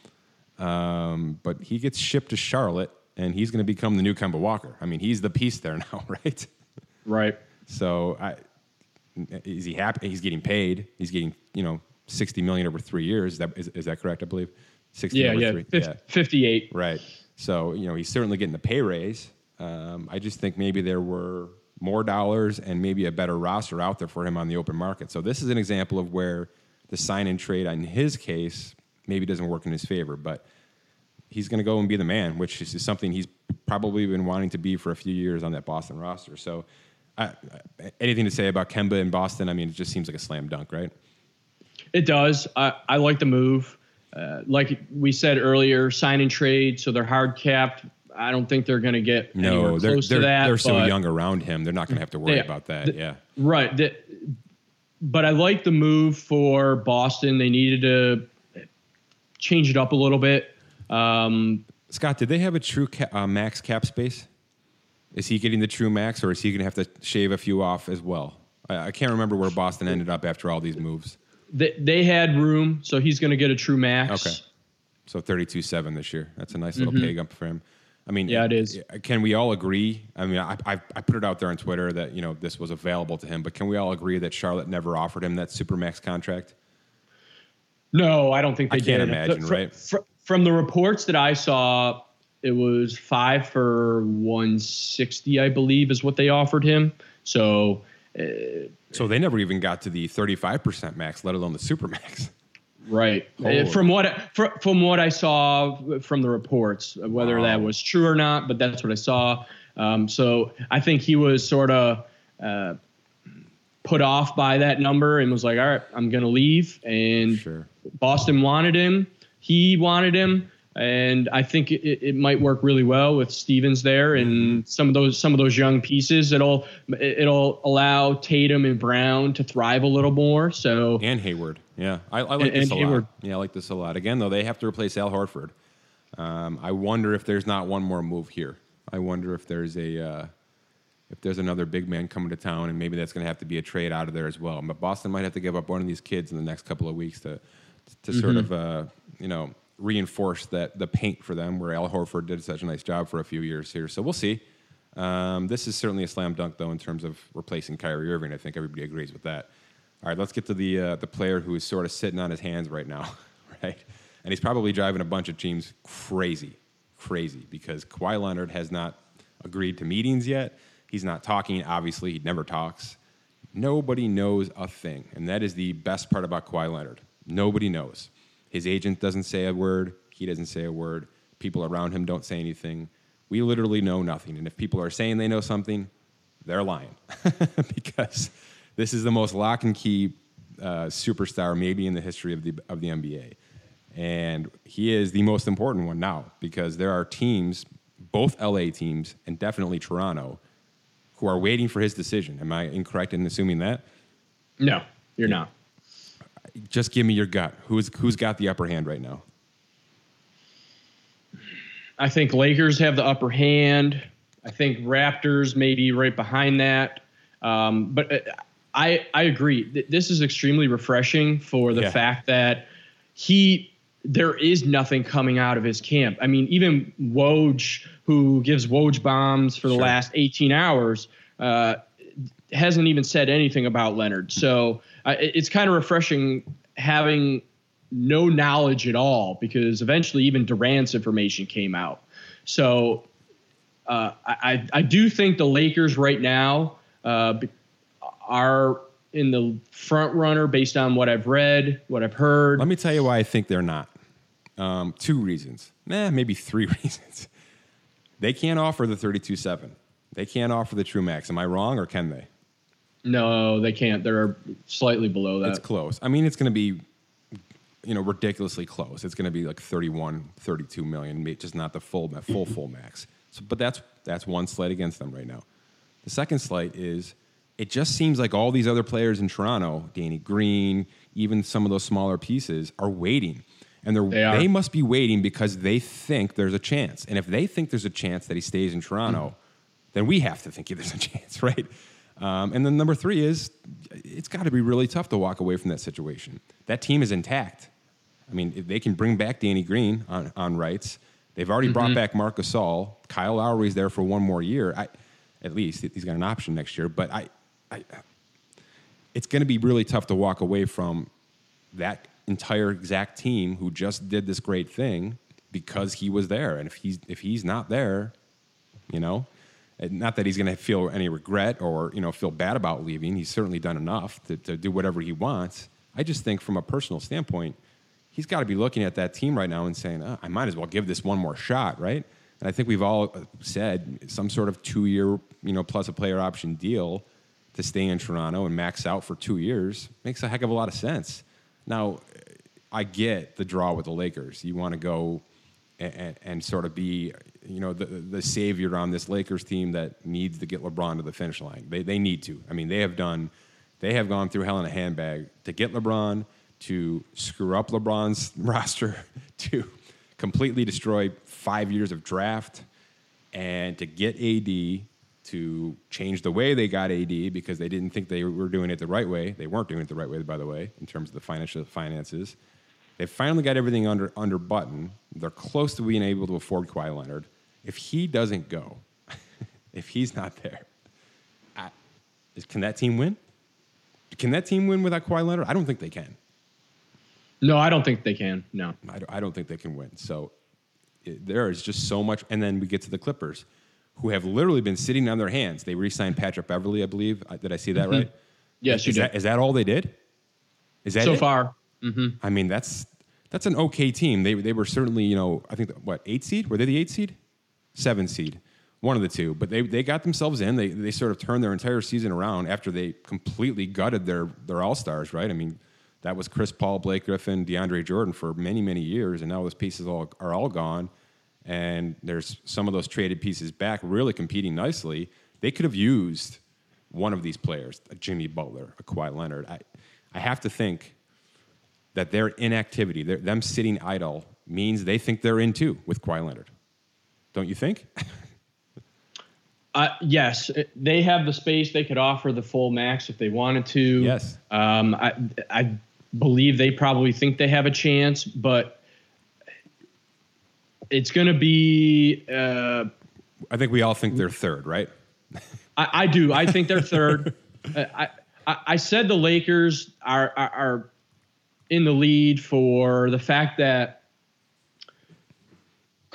Um, but he gets shipped to Charlotte, and he's going to become the new Kemba Walker. I mean, he's the piece there now, right? Right. So I, is he happy? He's getting paid. He's getting you know sixty million over three years. Is that is, is that correct? I believe sixty. Yeah, yeah, three, yeah, fifty-eight. Right. So you know he's certainly getting the pay raise. Um, I just think maybe there were more dollars and maybe a better roster out there for him on the open market. So this is an example of where the sign and trade in his case maybe doesn't work in his favor, but he's going to go and be the man, which is something he's probably been wanting to be for a few years on that Boston roster. So, uh, anything to say about Kemba in Boston? I mean, it just seems like a slam dunk, right? It does. I, I like the move. Uh, like we said earlier, sign and trade, so they're hard capped. I don't think they're going to get no. They're close they're, to that. They're so young around him; they're not going to have to worry about that. yeah, right. The, but I like the move for Boston. They needed to change it up a little bit. Um, Scott, did they have a true ca- uh, max cap space? Is he getting the true max, or is he going to have to shave a few off as well? I, I, can't remember where Boston ended up after all these moves. They, they had room, so he's going to get a true max. Okay. So thirty-two seven this year. That's a nice little mm-hmm. pay up for him. I mean, yeah, it is. Can we all agree? I mean, I, I, I, put it out there on Twitter that you know this was available to him, but can we all agree that Charlotte never offered him that supermax contract? No, I don't think they I can't imagine, for, right? For, from the reports that I saw, it was five for 160, I believe, is what they offered him. So, uh, so they never even got to the 35% max, let alone the super max. Right. Uh, from what from what I saw from the reports, whether wow. that was true or not, but that's what I saw. Um, so I think he was sort of uh, put off by that number and was like, "All right, I'm going to leave." And sure. Boston wanted him. He wanted him and I think it, it might work really well with Stevens there and some of those some of those young pieces. It'll it'll allow Tatum and Brown to thrive a little more. So and Hayward, yeah, I, I like and, this a Hayward. lot. Yeah, I like this a lot. Again, though, they have to replace Al Horford. Um, I wonder if there's not one more move here. I wonder if there's a uh, if there's another big man coming to town, and maybe that's going to have to be a trade out of there as well. But Boston might have to give up one of these kids in the next couple of weeks to to mm-hmm. sort of uh, you know reinforce that the paint for them, where Al Horford did such a nice job for a few years here. So we'll see. Um, this is certainly a slam dunk, though, in terms of replacing Kyrie Irving. I think everybody agrees with that. All right, let's get to the uh, the player who is sort of sitting on his hands right now, right? And he's probably driving a bunch of teams crazy, crazy, because Kawhi Leonard has not agreed to meetings yet. He's not talking. Obviously, he never talks. Nobody knows a thing, and that is the best part about Kawhi Leonard. Nobody knows. His agent doesn't say a word. He doesn't say a word. People around him don't say anything. We literally know nothing. And if people are saying they know something, they're lying because this is the most lock and key uh, superstar maybe in the history of the of the NBA, and he is the most important one now because there are teams, both LA teams and definitely Toronto, who are waiting for his decision. Am I incorrect in assuming that? No, you're not just give me your gut. Who's who's got the upper hand right now? I think Lakers have the upper hand. I think Raptors maybe right behind that. Um, but uh, I I agree. This is extremely refreshing for the yeah. fact that he there is nothing coming out of his camp. I mean, even Woj, who gives Woj bombs for the sure. last 18 hours, uh, hasn't even said anything about Leonard. So uh, it's kind of refreshing having no knowledge at all because eventually even Durant's information came out. So uh, I, I do think the Lakers right now uh, are in the front runner based on what I've read, what I've heard. Let me tell you why I think they're not. Um, two reasons, eh, maybe three reasons. They can't offer the 32-7. They can't offer the true max. Am I wrong, or can they? No, they can't. They're slightly below that. It's close. I mean, it's going to be, you know, ridiculously close. It's going to be like 31, 32 million, just not the full, full, full max. So, but that's that's one slight against them right now. The second slight is it just seems like all these other players in Toronto, Danny Green, even some of those smaller pieces, are waiting. And they're, they, they must be waiting because they think there's a chance. And if they think there's a chance that he stays in Toronto, mm-hmm. then we have to think there's a chance, right? Um, and then number three is it's got to be really tough to walk away from that situation. That team is intact. I mean, they can bring back Danny Green on, on rights. They've already mm-hmm. brought back Marc Gasol. Kyle Lowry's there for one more year. I, at least he's got an option next year. But I, I it's going to be really tough to walk away from that entire exact team who just did this great thing because he was there. And if he's if he's not there, you know, not that he's going to feel any regret or you know feel bad about leaving. He's certainly done enough to, to do whatever he wants. I just think from a personal standpoint, he's got to be looking at that team right now and saying, oh, I might as well give this one more shot, right? And I think we've all uh, said some sort of two year, you know, plus a player option deal to stay in Toronto and max out for two years makes a heck of a lot of sense. Now, I get the draw with the Lakers. You want to go and, and, sort of be, you know, the, the savior on this Lakers team that needs to get LeBron to the finish line. They, they need to. I mean, they have done, they have gone through hell in a handbag to get LeBron, to screw up LeBron's roster, to completely destroy five years of draft, and to get AD to change the way they got AD because they didn't think they were doing it the right way. They weren't doing it the right way, by the way, in terms of the financial finances. They finally got everything under under button. They're close to being able to afford Kawhi Leonard. If he doesn't go, if he's not there, I, is, can that team win? Can that team win without Kawhi Leonard? I don't think they can. No, I don't think they can. No, I don't, I don't think they can win. So it, there is just so much. And then we get to the Clippers who have literally been sitting on their hands. They re-signed Patrick Beverley, I believe. Did I see that mm-hmm. right? Yes, is, you did. That, is that all they did? Is that so it? far? Mm-hmm. I mean, that's that's an okay team. They they were certainly you know I think what eight seed were they the eight seed, seven seed, one of the two. But they they got themselves in. They they sort of turned their entire season around after they completely gutted their their all stars. Right? I mean, that was Chris Paul, Blake Griffin, DeAndre Jordan for many many years, and now those pieces all are all gone and there's some of those traded pieces back really competing nicely. They could have used one of these players, a Jimmy Butler, a Kawhi Leonard. I, I have to think that their inactivity, their, them sitting idle, means they think they're in too with Kawhi Leonard. Don't you think? Uh, yes, they have the space. They could offer the full max if they wanted to. Yes. Um, I, I believe they probably think they have a chance, but it's going to be. Uh, I think we all think they're third, right? I, I do. I think they're third. uh, I, I, I said the Lakers are, are, are in the lead for the fact that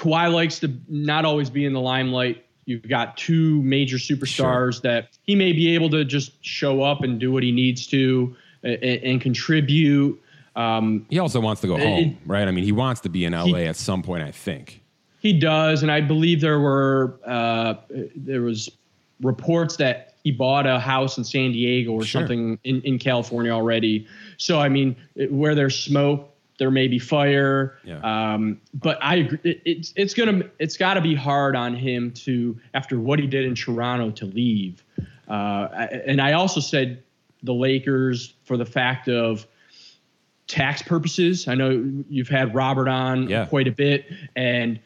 Kawhi likes to not always be in the limelight. You've got two major superstars sure. that he may be able to just show up and do what he needs to and, and contribute. Um, he also wants to go home, it, right? I mean, he wants to be in LA he, at some point. I think he does, and I believe there were uh, there was reports that he bought a house in San Diego or sure. something in, in California already. So I mean, where there's smoke, there may be fire. Yeah. Um, but I agree. It, it's it's gonna it's got to be hard on him to after what he did in Toronto to leave. Uh, and I also said the Lakers for the fact of tax purposes. I know you've had Robert on yeah. quite a bit, and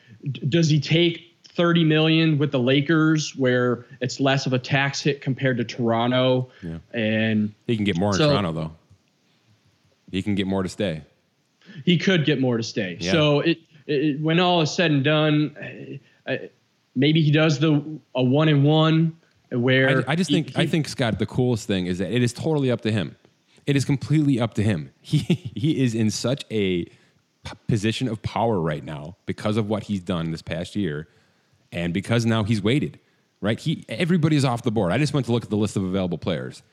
does he take 30 million with the Lakers, where it's less of a tax hit compared to Toronto? Yeah. And he can get more in so, Toronto though. He can get more to stay. He could get more to stay. Yeah. So it, it, when all is said and done, maybe he does the a one and one where I, I just think he, I think Scott the coolest thing is that it is totally up to him. It is completely up to him. He he is in such a position of power right now because of what he's done this past year, and because now he's waited. Right, he everybody's off the board. I just went to look at the list of available players.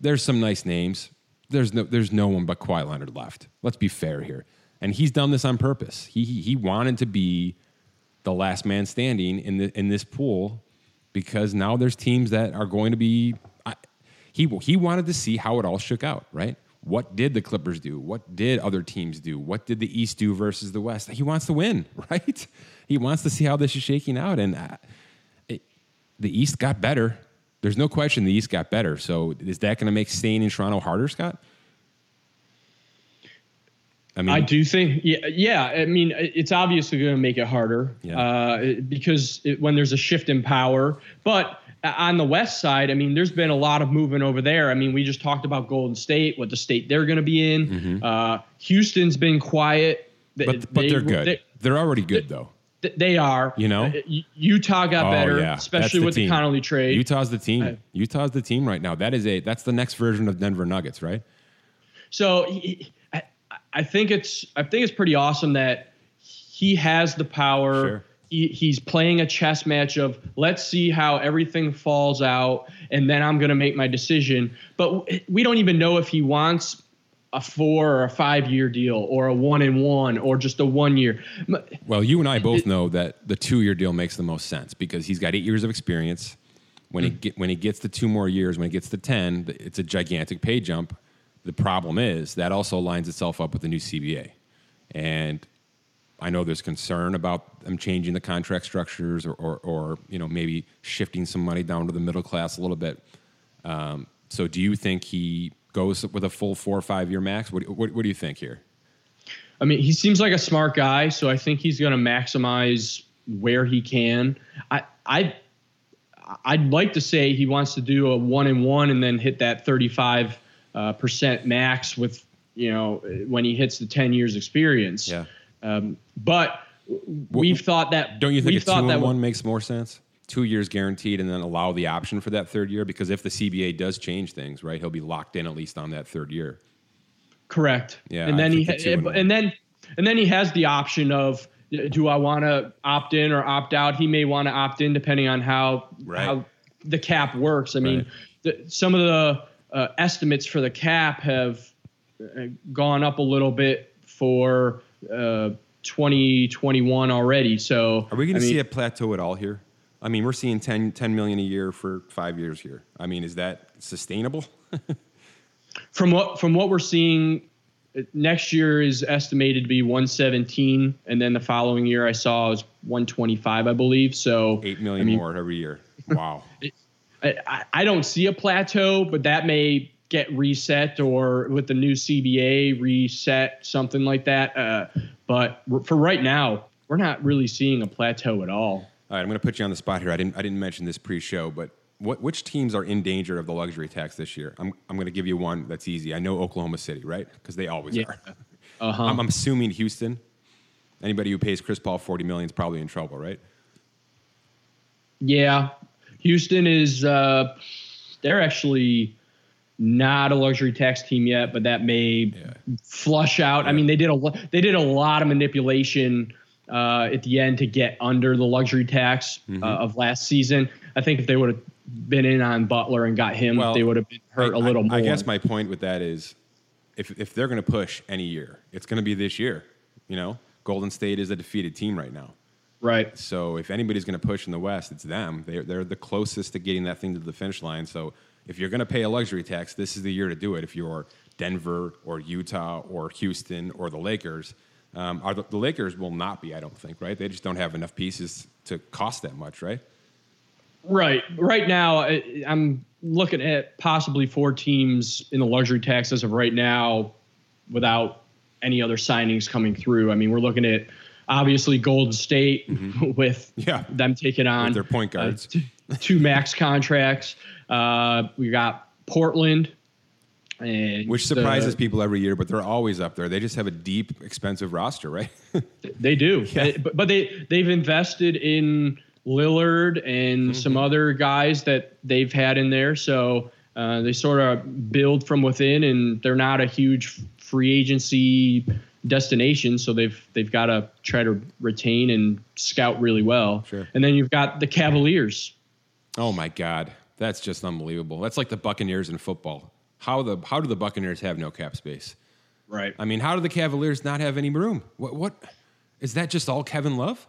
There's some nice names. There's no there's no one but Kawhi Leonard left. Let's be fair here, and he's done this on purpose. He he wanted to be the last man standing in the in this pool because now there's teams that are going to be he he wanted to see how it all shook out, right? What did the Clippers do? What did other teams do? What did the East do versus the West? He wants to win, right? He wants to see how this is shaking out, and uh, it, the East got better. There's no question the East got better. So is that going to make staying in Toronto harder, Scott? I mean, I do think, yeah, yeah. I mean, it's obviously going to make it harder yeah. uh, because it, when there's a shift in power. But on the west side, I mean, there's been a lot of movement over there. I mean, we just talked about Golden State, what the state they're going to be in. Mm-hmm. Uh, Houston's been quiet, but but they, are good. They, are already good they, though. Th- they are. You know? Uh, Utah got Oh, yeah. yeah. especially That's with the team. Conley trade. Utah's the team. I- Utah's the team right now. That is a that's the next version of Denver Nuggets, right? So he, I, I think it's I think it's pretty awesome that he has the power. Sure. He, he's playing a chess match of let's see how everything falls out, and then I'm going to make my decision. But we don't even know if he wants a four or a five year deal or a one and one or just a one year. Well, you and I both know that the two year deal makes the most sense because he's got eight years of experience. When he get, when he gets to two more years, when he gets to ten, it's a gigantic pay jump. The problem is that also lines itself up with the new CBA, and I know there's concern about them changing the contract structures or, or, or you know maybe shifting some money down to the middle class a little bit. Um, so, do you think he goes with a full four or five year max? What, what, what do you think here? I mean, he seems like a smart guy, so I think he's going to maximize where he can. I I I'd like to say he wants to do a one and one and then hit that thirty five uh, percent max with you know when he hits the ten years experience. Yeah. Um, but we've thought that. Don't you think a two and one makes more sense? Two years guaranteed, and then allow the option for that third year. Because if the CBA does change things, right, he'll be locked in at least on that third year. Correct. Yeah, And I then he the and and then and then he has the option of do I want to opt in or opt out? He may want to opt in depending on how Right. how the cap works. I mean, Right. the, some of the uh, estimates for the cap have uh, gone up a little bit for uh, 2021 already. So Are we going I to see a plateau at all here? I mean, we're seeing 10, 10 million a year for five years here. I mean, is that sustainable? from what from what we're seeing next year is estimated to be 117 and then the following year i saw is 125 i believe so Eight million I mean, more every year. Wow. I, I- I don't see a plateau but that may get reset or with the new cba reset something like that uh, but for right now we're not really seeing a plateau at All right, I'm going to put you on the spot here. I didn't I didn't mention this pre-show, but what which teams are in danger of the luxury tax this year? I'm I'm going to give you one that's easy. I know Oklahoma City, right? Because they always Yeah. are. uh-huh. I'm, I'm assuming Houston. Anybody who pays Chris Paul 40 million is probably in trouble, right? Yeah, Houston is. Uh, they're actually not a luxury tax team yet, but that may flush out. I mean, they did a they did a lot of manipulation uh, at the end to get under the luxury tax uh, of last season. I think if they would have been in on Butler and got him, Well, they would have been hurt I- a little I, more. I guess my point with that is, if if they're going to push any year, it's going to be this year. You know, Golden State is a defeated team right now. right. So if anybody's going to push in the West, it's them. They're, they're the closest to getting that thing to the finish line. So if you're going to pay a luxury tax, this is the year to do it. If you're Denver or Utah or Houston or the Lakers, um, are the, the Lakers will not be, I don't think, right? They just don't have enough pieces to cost that much, right? Right. Right now, I, I'm looking at possibly four teams in the luxury tax as of right now without any other signings coming through. I mean, we're looking at obviously Golden State with Mm-hmm. Yeah. them taking on their point uh, guards. t- two max contracts. Uh, we got Portland. And Which the- surprises people every year, but they're always up there. They just have a deep, expensive roster, right? They do, They- but, but they they've invested in Lillard and Mm-hmm. some other guys that they've had in there. So uh, they sort of build from within, and they're not a huge free agency destination. So they've they've got to try to retain and scout really well. Sure. And then you've got the Cavaliers. Oh my God, that's just unbelievable. That's like the Buccaneers in football. How the how do the Buccaneers have no cap space? Right. I mean, how do the Cavaliers not have any room? What what is that? Just all Kevin Love?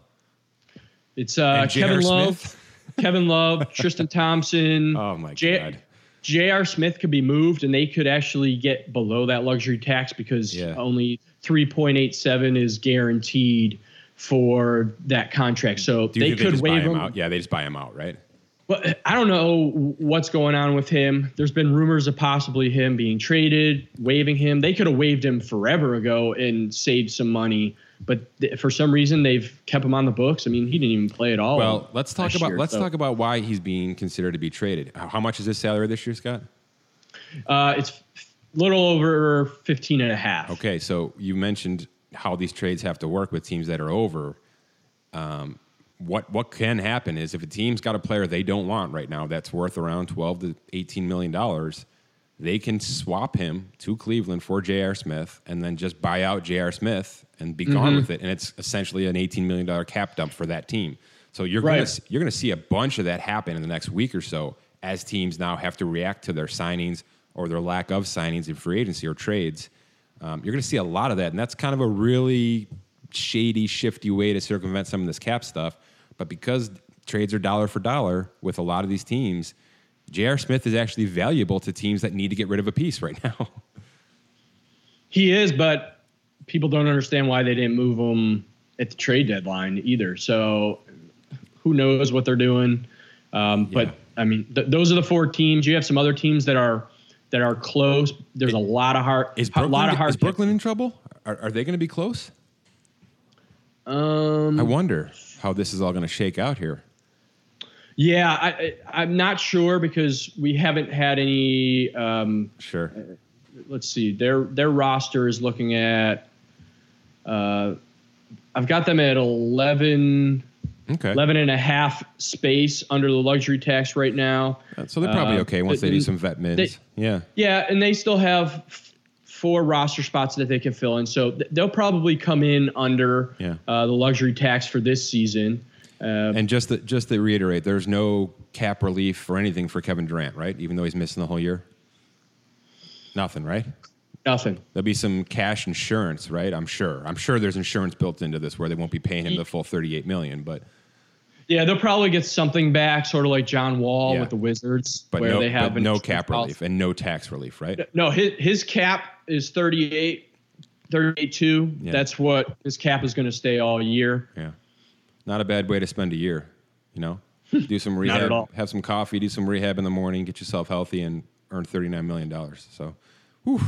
It's uh. Kevin Love, Kevin Love, Tristan Thompson. Oh, my J- God. J.R. Smith could be moved, and they could actually get below that luxury tax because Yeah. only 3.87 is guaranteed for that contract. So they they could buy waive him. out? Yeah, they just buy him out, right? But I don't know what's going on with him. There's been rumors of possibly him being traded, waiving him. They could have waived him forever ago and saved some money. But th- for some reason, they've kept him on the books. I mean, he didn't even play at all. Well, let's talk about year, let's so- talk about why he's being considered to be traded. How much is his salary this year, Scott? Uh, it's a little over 15 and a half. Okay, so you mentioned how these trades have to work with teams that are over. Um, what what can happen is if a team's got a player they don't want right now that's worth around 12 to 18 million dollars, they can swap him to Cleveland for J.R. Smith and then just buy out J.R. Smith and be gone Mm-hmm. with it. And it's essentially an 18 million dollar cap dump for that team. So you're Right. gonna you're gonna see a bunch of that happen in the next week or so as teams now have to react to their signings or their lack of signings in free agency or trades. Um, you're going to see a lot of that, and that's kind of a really shady, shifty way to circumvent some of this cap stuff. But because trades are dollar for dollar with a lot of these teams, J.R. Smith is actually valuable to teams that need to get rid of a piece right now. He is, but people don't understand why they didn't move him at the trade deadline either. So who knows what they're doing? Um, Yeah. But I mean, th- those are the four teams. You have some other teams that are that are close. There's a lot of hard, Is a Brooklyn, lot of hard. is Brooklyn in trouble? Are, are they going to be close? Um, I wonder how this is all going to shake out here. yeah, I, I'm not sure because we haven't had any. Um, Sure. let's see their their roster is looking at uh, I've got them at 11, Okay. 11 and a half space under the luxury tax right now. So they're probably Uh, okay once they they- do some vet mins. they- yeah. Yeah, and they still have four roster spots that they can fill in. So th- they'll probably come in under Yeah. uh, the luxury tax for this season. Uh, And just to, just to reiterate, there's no cap relief or anything for Kevin Durant, right? Even though he's missing the whole year. Nothing, right? nothing. There'll be some cash insurance, right? I'm sure. I'm sure there's insurance built into this where they won't be paying him the full 38 million, but Yeah, they'll probably get something back, sort of like John Wall Yeah. with the Wizards, but where no, they have but no cap policy. relief and no tax relief, right? No, his his cap is 38, 38 2. Yeah. That's what his cap is going to stay all year. Yeah. Not a bad way to spend a year, you know? Do some rehab, at all. have some coffee, do some rehab in the morning, get yourself healthy, and earn $39 million. So, whew.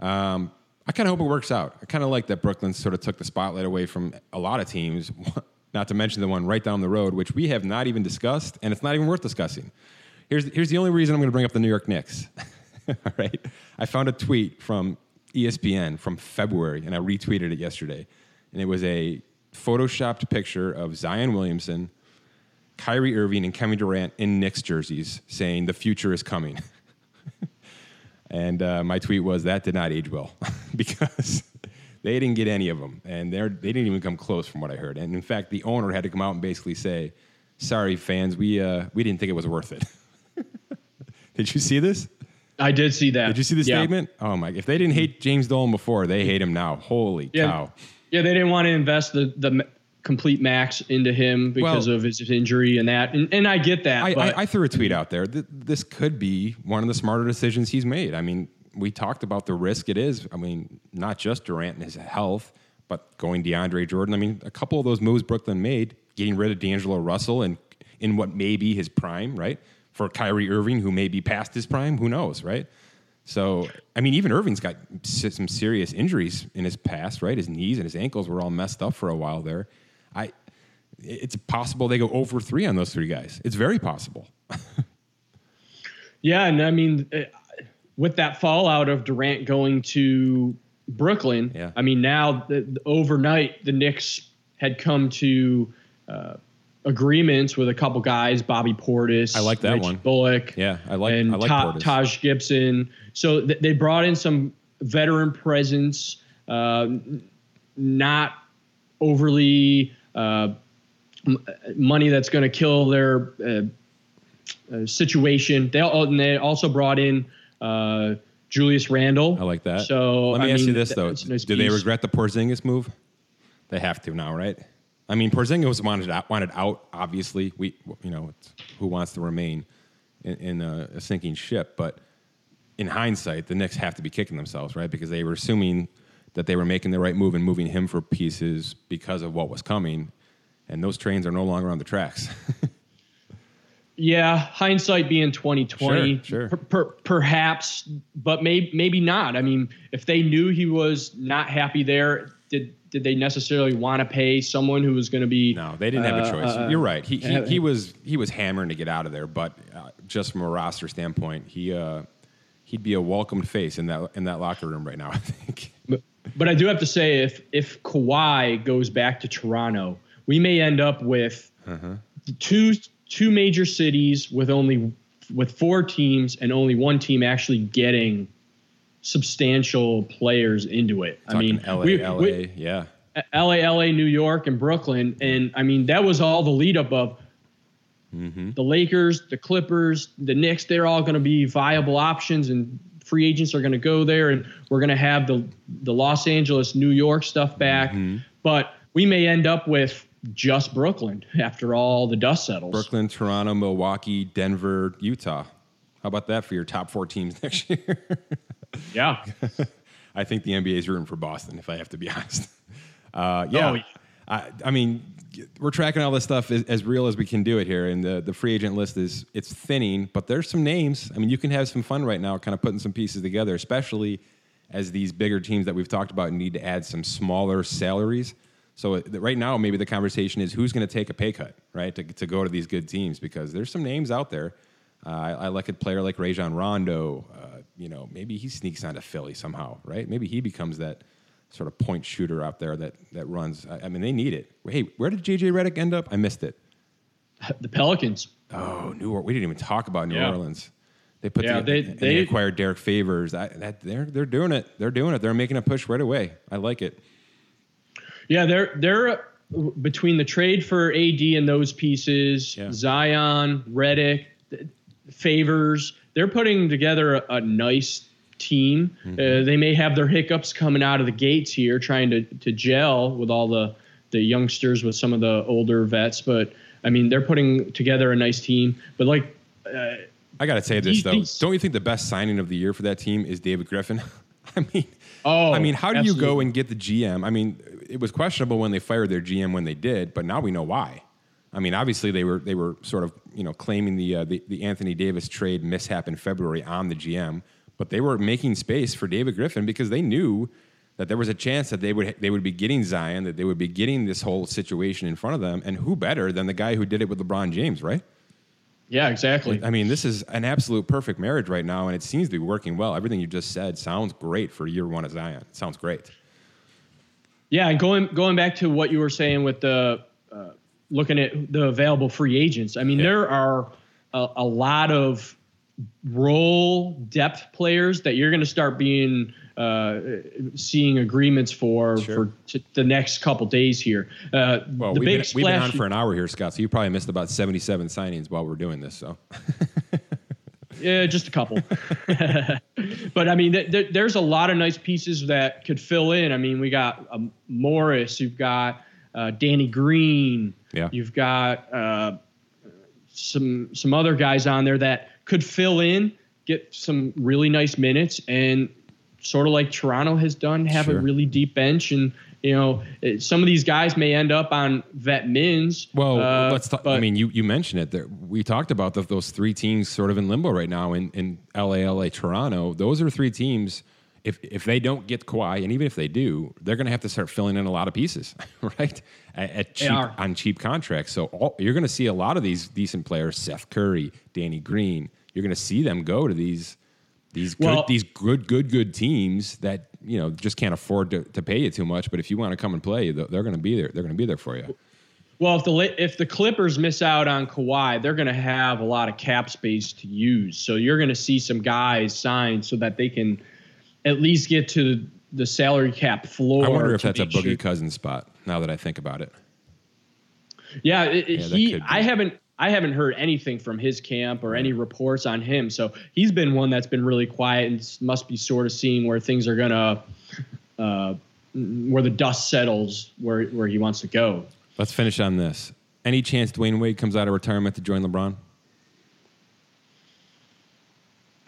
Um, I kind of hope it works out. I kind of like that Brooklyn sort of took the spotlight away from a lot of teams, not to mention the one right down the road, which we have not even discussed, and it's not even worth discussing. Here's, here's the only reason I'm going to bring up the New York Knicks. All right. I found a tweet from ESPN from February, and I retweeted it yesterday. And it was a photoshopped picture of Zion Williamson, Kyrie Irving, and Kevin Durant in Knicks jerseys saying, The future is coming. and uh, my tweet was, That did not age well because they didn't get any of them. And they're, they didn't even come close from what I heard. And in fact, the owner had to come out and basically say, Sorry, fans, we, uh, we didn't think it was worth it. did you see this? I did see that. Did you see the Yeah. statement? Oh my! If they didn't hate James Dolan before, they hate him now. Holy Yeah. cow! Yeah, they didn't want to invest the the complete max into him because Well- of his injury and that. And, and I get that. I, but I, I threw a tweet out there. Th- This could be one of the smarter decisions he's made. I mean, we talked about the risk it is. I mean, not just Durant and his health, but going DeAndre Jordan. I mean, a couple of those moves Brooklyn made, getting rid of D'Angelo Russell and in what may be his prime, right? For Kyrie Irving, who may be past his prime, who knows, right? So, I mean, even Irving's got some serious injuries in his past, right? His knees and his ankles were all messed up for a while there. I, it's possible they go over three on those three guys. It's very possible. yeah, and I mean, uh, with that fallout of Durant going to Brooklyn, Yeah. I mean, now the, the- overnight the Knicks had come to uh, agreements with a couple guys, Bobby Portis, I like that Rich one. Bullock, Yeah, I like- and I like Ta- Portis. Taj Gibson. So th- they brought in some veteran presence, uh, not overly uh, m- money that's going to kill their uh, uh, situation. They and they also brought in uh, Julius Randle. I like that. So let me I ask you this though: nice Do they regret the Porzingis move? They have to now, right? I mean, Porzingis wanted out, wanted out. Obviously, we you know it's, who wants to remain in, in a, a sinking ship, but in hindsight, the Knicks have to be kicking themselves, right? Because they were assuming that they were making the right move and moving him for pieces because of what was coming, and those trains are no longer on the tracks. Yeah, hindsight being twenty twenty, Sure, sure. Per, per, perhaps, but maybe maybe not. I mean, if they knew he was not happy there, did did they necessarily want to pay someone who was going to be? No, they didn't have a uh, choice. uh, You're right. He, he, uh, he was he was hammering to get out of there, but uh, just from a roster standpoint, he uh, he'd be a welcomed face in that in that locker room right now. I think. But, but I do have to say, if if Kawhi goes back to Toronto, we may end up with uh-huh. two two major cities with only with four teams and only one team actually getting substantial players into it. Talking I mean, LA, we, LA, we, yeah. LA, LA, New York, and Brooklyn. And I mean, that was all the lead up of mm-hmm. the Lakers, the Clippers, the Knicks. They're all going to be viable options, and free agents are going to go there. And we're going to have the, the Los Angeles, New York stuff back. Mm-hmm. But we may end up with just Brooklyn after all the dust settles. Brooklyn, Toronto, Milwaukee, Denver, Utah. How about that for your top four teams next year? yeah. I think the NBA is rooting for Boston, if I have to be honest. Uh, yeah. Oh, yeah. I, I, mean, we're tracking all this stuff as, as, real as we can do it here, and the, the free agent list is it's thinning, but there's some names. I mean, you can have some fun right now, kind of putting some pieces together, especially as these bigger teams that we've talked about need to add some smaller salaries. So uh, right now, maybe the conversation is who's going to take a pay cut, right, to, to go to these good teams because there's some names out there. Uh, I, I, like a player like Rajon Rondo. Uh, you know, maybe he sneaks onto Philly somehow, right? Maybe he becomes that sort of point shooter out there that that runs. I, I mean, they need it. Hey, where did JJ Redick end up? I missed it. The Pelicans. Oh, New Orleans. We didn't even talk about New yeah. Orleans. They put yeah, the, they, they, they, acquired Derrick Favors. I, that, they're they're doing it. They're doing it. They're making a push right away. I like it. Yeah, they're they're between the trade for AD and those pieces, yeah. Zion, Redick, Favors. They're putting together a, a nice team. Mm-hmm. Uh, they may have their hiccups coming out of the gates here, trying to to gel with all the the youngsters with some of the older vets. But I mean, they're putting together a nice team. But like, uh, I got to say this though, don't you think the best signing of the year for that team is David Griffin? I mean, oh, I mean, how do absolutely. you go and get the GM? I mean, it was questionable when they fired their GM when they did, but now we know why. I mean, obviously they were they were sort of you know claiming the uh, the, the Anthony Davis trade mishap in February on the GM but they were making space for David Griffin because they knew that there was a chance that they would they would be getting Zion, that they would be getting this whole situation in front of them, and who better than the guy who did it with LeBron James, right? Yeah, exactly. I mean, this is an absolute perfect marriage right now, and it seems to be working well. Everything you just said sounds great for year one of Zion. It sounds great. Yeah, and going going back to what you were saying with the uh, looking at the available free agents. I mean, yeah. there are a, a lot of role depth players that you're going to start being uh, seeing agreements for sure. for t- the next couple days here. Uh, well, we've been, we've, been, on for an hour here, Scott. So you probably missed about 77 signings while we're doing this. So. yeah, just a couple. but I mean, th- th- there's a lot of nice pieces that could fill in. I mean, we got um, Morris, you've got uh, Danny Green, yeah. you've got uh, some some other guys on there that could fill in, get some really nice minutes, and sort of like Toronto has done, have sure. a really deep bench. And you know, it, some of these guys may end up on vet mins. Well, uh, let's talk. I mean, you you mentioned it. There, we talked about the, those three teams sort of in limbo right now in in LA, LA, Toronto. Those are three teams. If if they don't get Kawhi, and even if they do, they're going to have to start filling in a lot of pieces, right? At, at cheap, on cheap contracts. So all, you're going to see a lot of these decent players: Seth Curry, Danny Green, you're going to see them go to these these well, good, these good good good teams that you know just can't afford to, to pay you too much. But if you want to come and play, they're going to be there. They're going to be there for you. Well, if the if the Clippers miss out on Kawhi, they're going to have a lot of cap space to use. So you're going to see some guys signed so that they can at least get to the salary cap floor. I wonder if that's a Boogie sure. Cousins spot. Now that I think about it. Yeah, it, yeah he. I haven't. I haven't heard anything from his camp or any reports on him. So he's been one that's been really quiet and must be sort of seeing where things are gonna, uh, where the dust settles, where where he wants to go. Let's finish on this. Any chance Dwyane Wade comes out of retirement to join LeBron?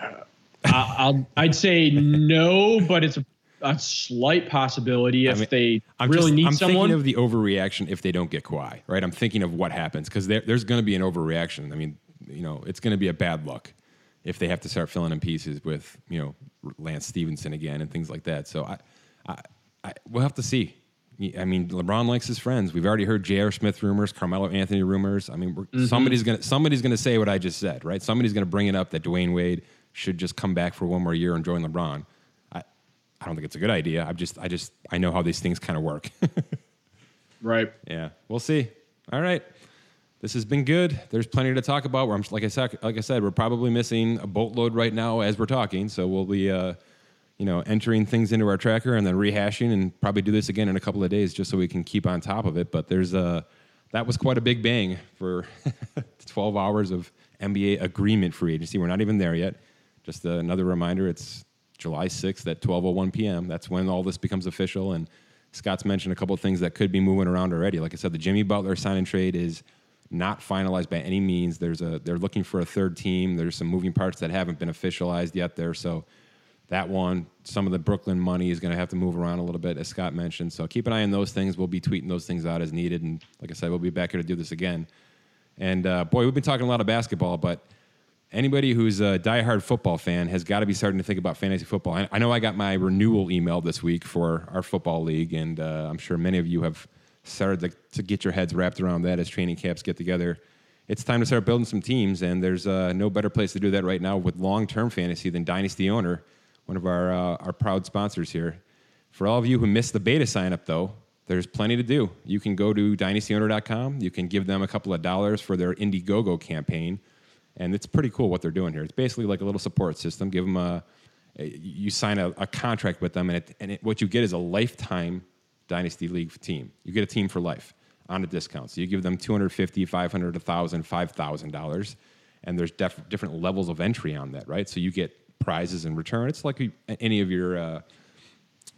Uh, I'll, I'd say no, but it's a a slight possibility if I mean, they I'm really just, need I'm someone. I'm thinking of the overreaction if they don't get Kawhi, right? I'm thinking of what happens because there, there's going to be an overreaction. I mean, you know, it's going to be a bad look if they have to start filling in pieces with you know Lance Stephenson again and things like that. So I, I, I we'll have to see. I mean, LeBron likes his friends. We've already heard J.R. Smith rumors, Carmelo Anthony rumors. I mean, mm-hmm. somebody's gonna somebody's gonna say what I just said, right? Somebody's gonna bring it up that Dwyane Wade should just come back for one more year and join LeBron. I don't think it's a good idea. I just, I just, I know how these things kind of work. Right. Yeah, we'll see. All right. This has been good. There's plenty to talk about. Where I'm, like I said, like I said, we're probably missing a boatload right now as we're talking. So we'll be, uh, you know, entering things into our tracker and then rehashing, and probably do this again in a couple of days just so we can keep on top of it. But there's a that was quite a big bang for 12 hours of NBA agreement free agency. We're not even there yet. Just another reminder. It's July 6th at 12:01 p.m. That's when all this becomes official. And Scott's mentioned a couple of things that could be moving around already. Like I said, the Jimmy Butler sign and trade is not finalized by any means. There's a they're looking for a third team. There's some moving parts that haven't been officialized yet there. So that one, some of the Brooklyn money is going to have to move around a little bit, as Scott mentioned. So keep an eye on those things. We'll be tweeting those things out as needed. And like I said, we'll be back here to do this again. And uh, boy, we've been talking a lot of basketball, but anybody who's a diehard football fan has got to be starting to think about fantasy football. I, I, know I got my renewal email this week for our football league, and uh, I'm sure many of you have started to, to, get your heads wrapped around that as training camps get together. It's time to start building some teams, and there's uh, no better place to do that right now with long-term fantasy than Dynasty Owner, one of our uh, our proud sponsors here. For all of you who missed the beta sign up, though, there's plenty to do. You can go to dynastyowner.com. You can give them a couple of dollars for their Indiegogo campaign and it's pretty cool what they're doing here. It's basically like a little support system. Give them a, a you sign a, a, contract with them, and, it, and it, what you get is a lifetime dynasty league team. You get a team for life on a discount. So you give them 250, 500, 1000, 5000 dollars, and there's def- different levels of entry on that, right? So you get prizes in return. It's like any of your uh,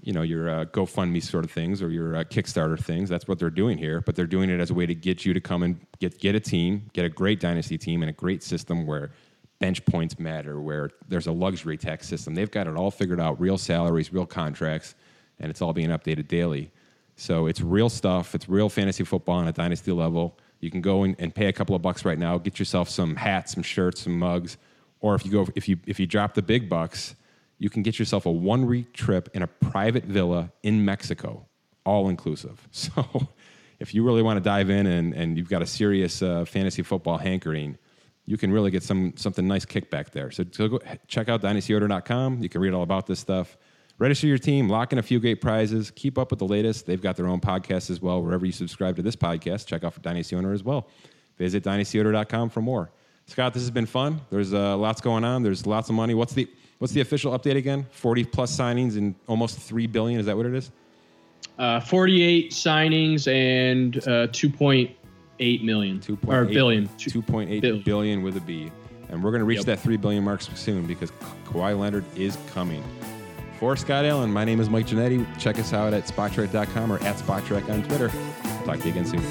you know your uh, GoFundMe sort of things or your uh, Kickstarter things. That's what they're doing here, but they're doing it as a way to get you to come and get get a team, get a great dynasty team, and a great system where bench points matter, where there's a luxury tax system. They've got it all figured out: real salaries, real contracts, and it's all being updated daily. So it's real stuff. It's real fantasy football on a dynasty level. You can go and, and pay a couple of bucks right now, get yourself some hats, some shirts, some mugs, or if you go if you if you drop the big bucks you can get yourself a one week trip in a private villa in Mexico, all inclusive. So if you really want to dive in and, and you've got a serious uh, fantasy football hankering, you can really get some something nice kickback there. So, so go check out dynastyowner.com. You can read all about this stuff. Register your team, lock in a few great prizes, keep up with the latest. They've got their own podcast as well. Wherever you subscribe to this podcast, check out for Dynasty Owner as well. Visit dynastyowner.com for more. Scott, this has been fun. There's uh, lots going on. There's lots of money. What's the What's the official update again? 40 plus signings and almost 3 billion. Is that what it is? Uh, 48 signings and uh, 2.8 million. 2. or 8, billion. 2.8 billion. billion with a B. And we're going to reach yep. that 3 billion mark soon because Kawhi Leonard is coming. For Scott Allen, my name is Mike Ginnitti. Check us out at Spotrac.com or at Spotrac on Twitter. Talk to you again soon.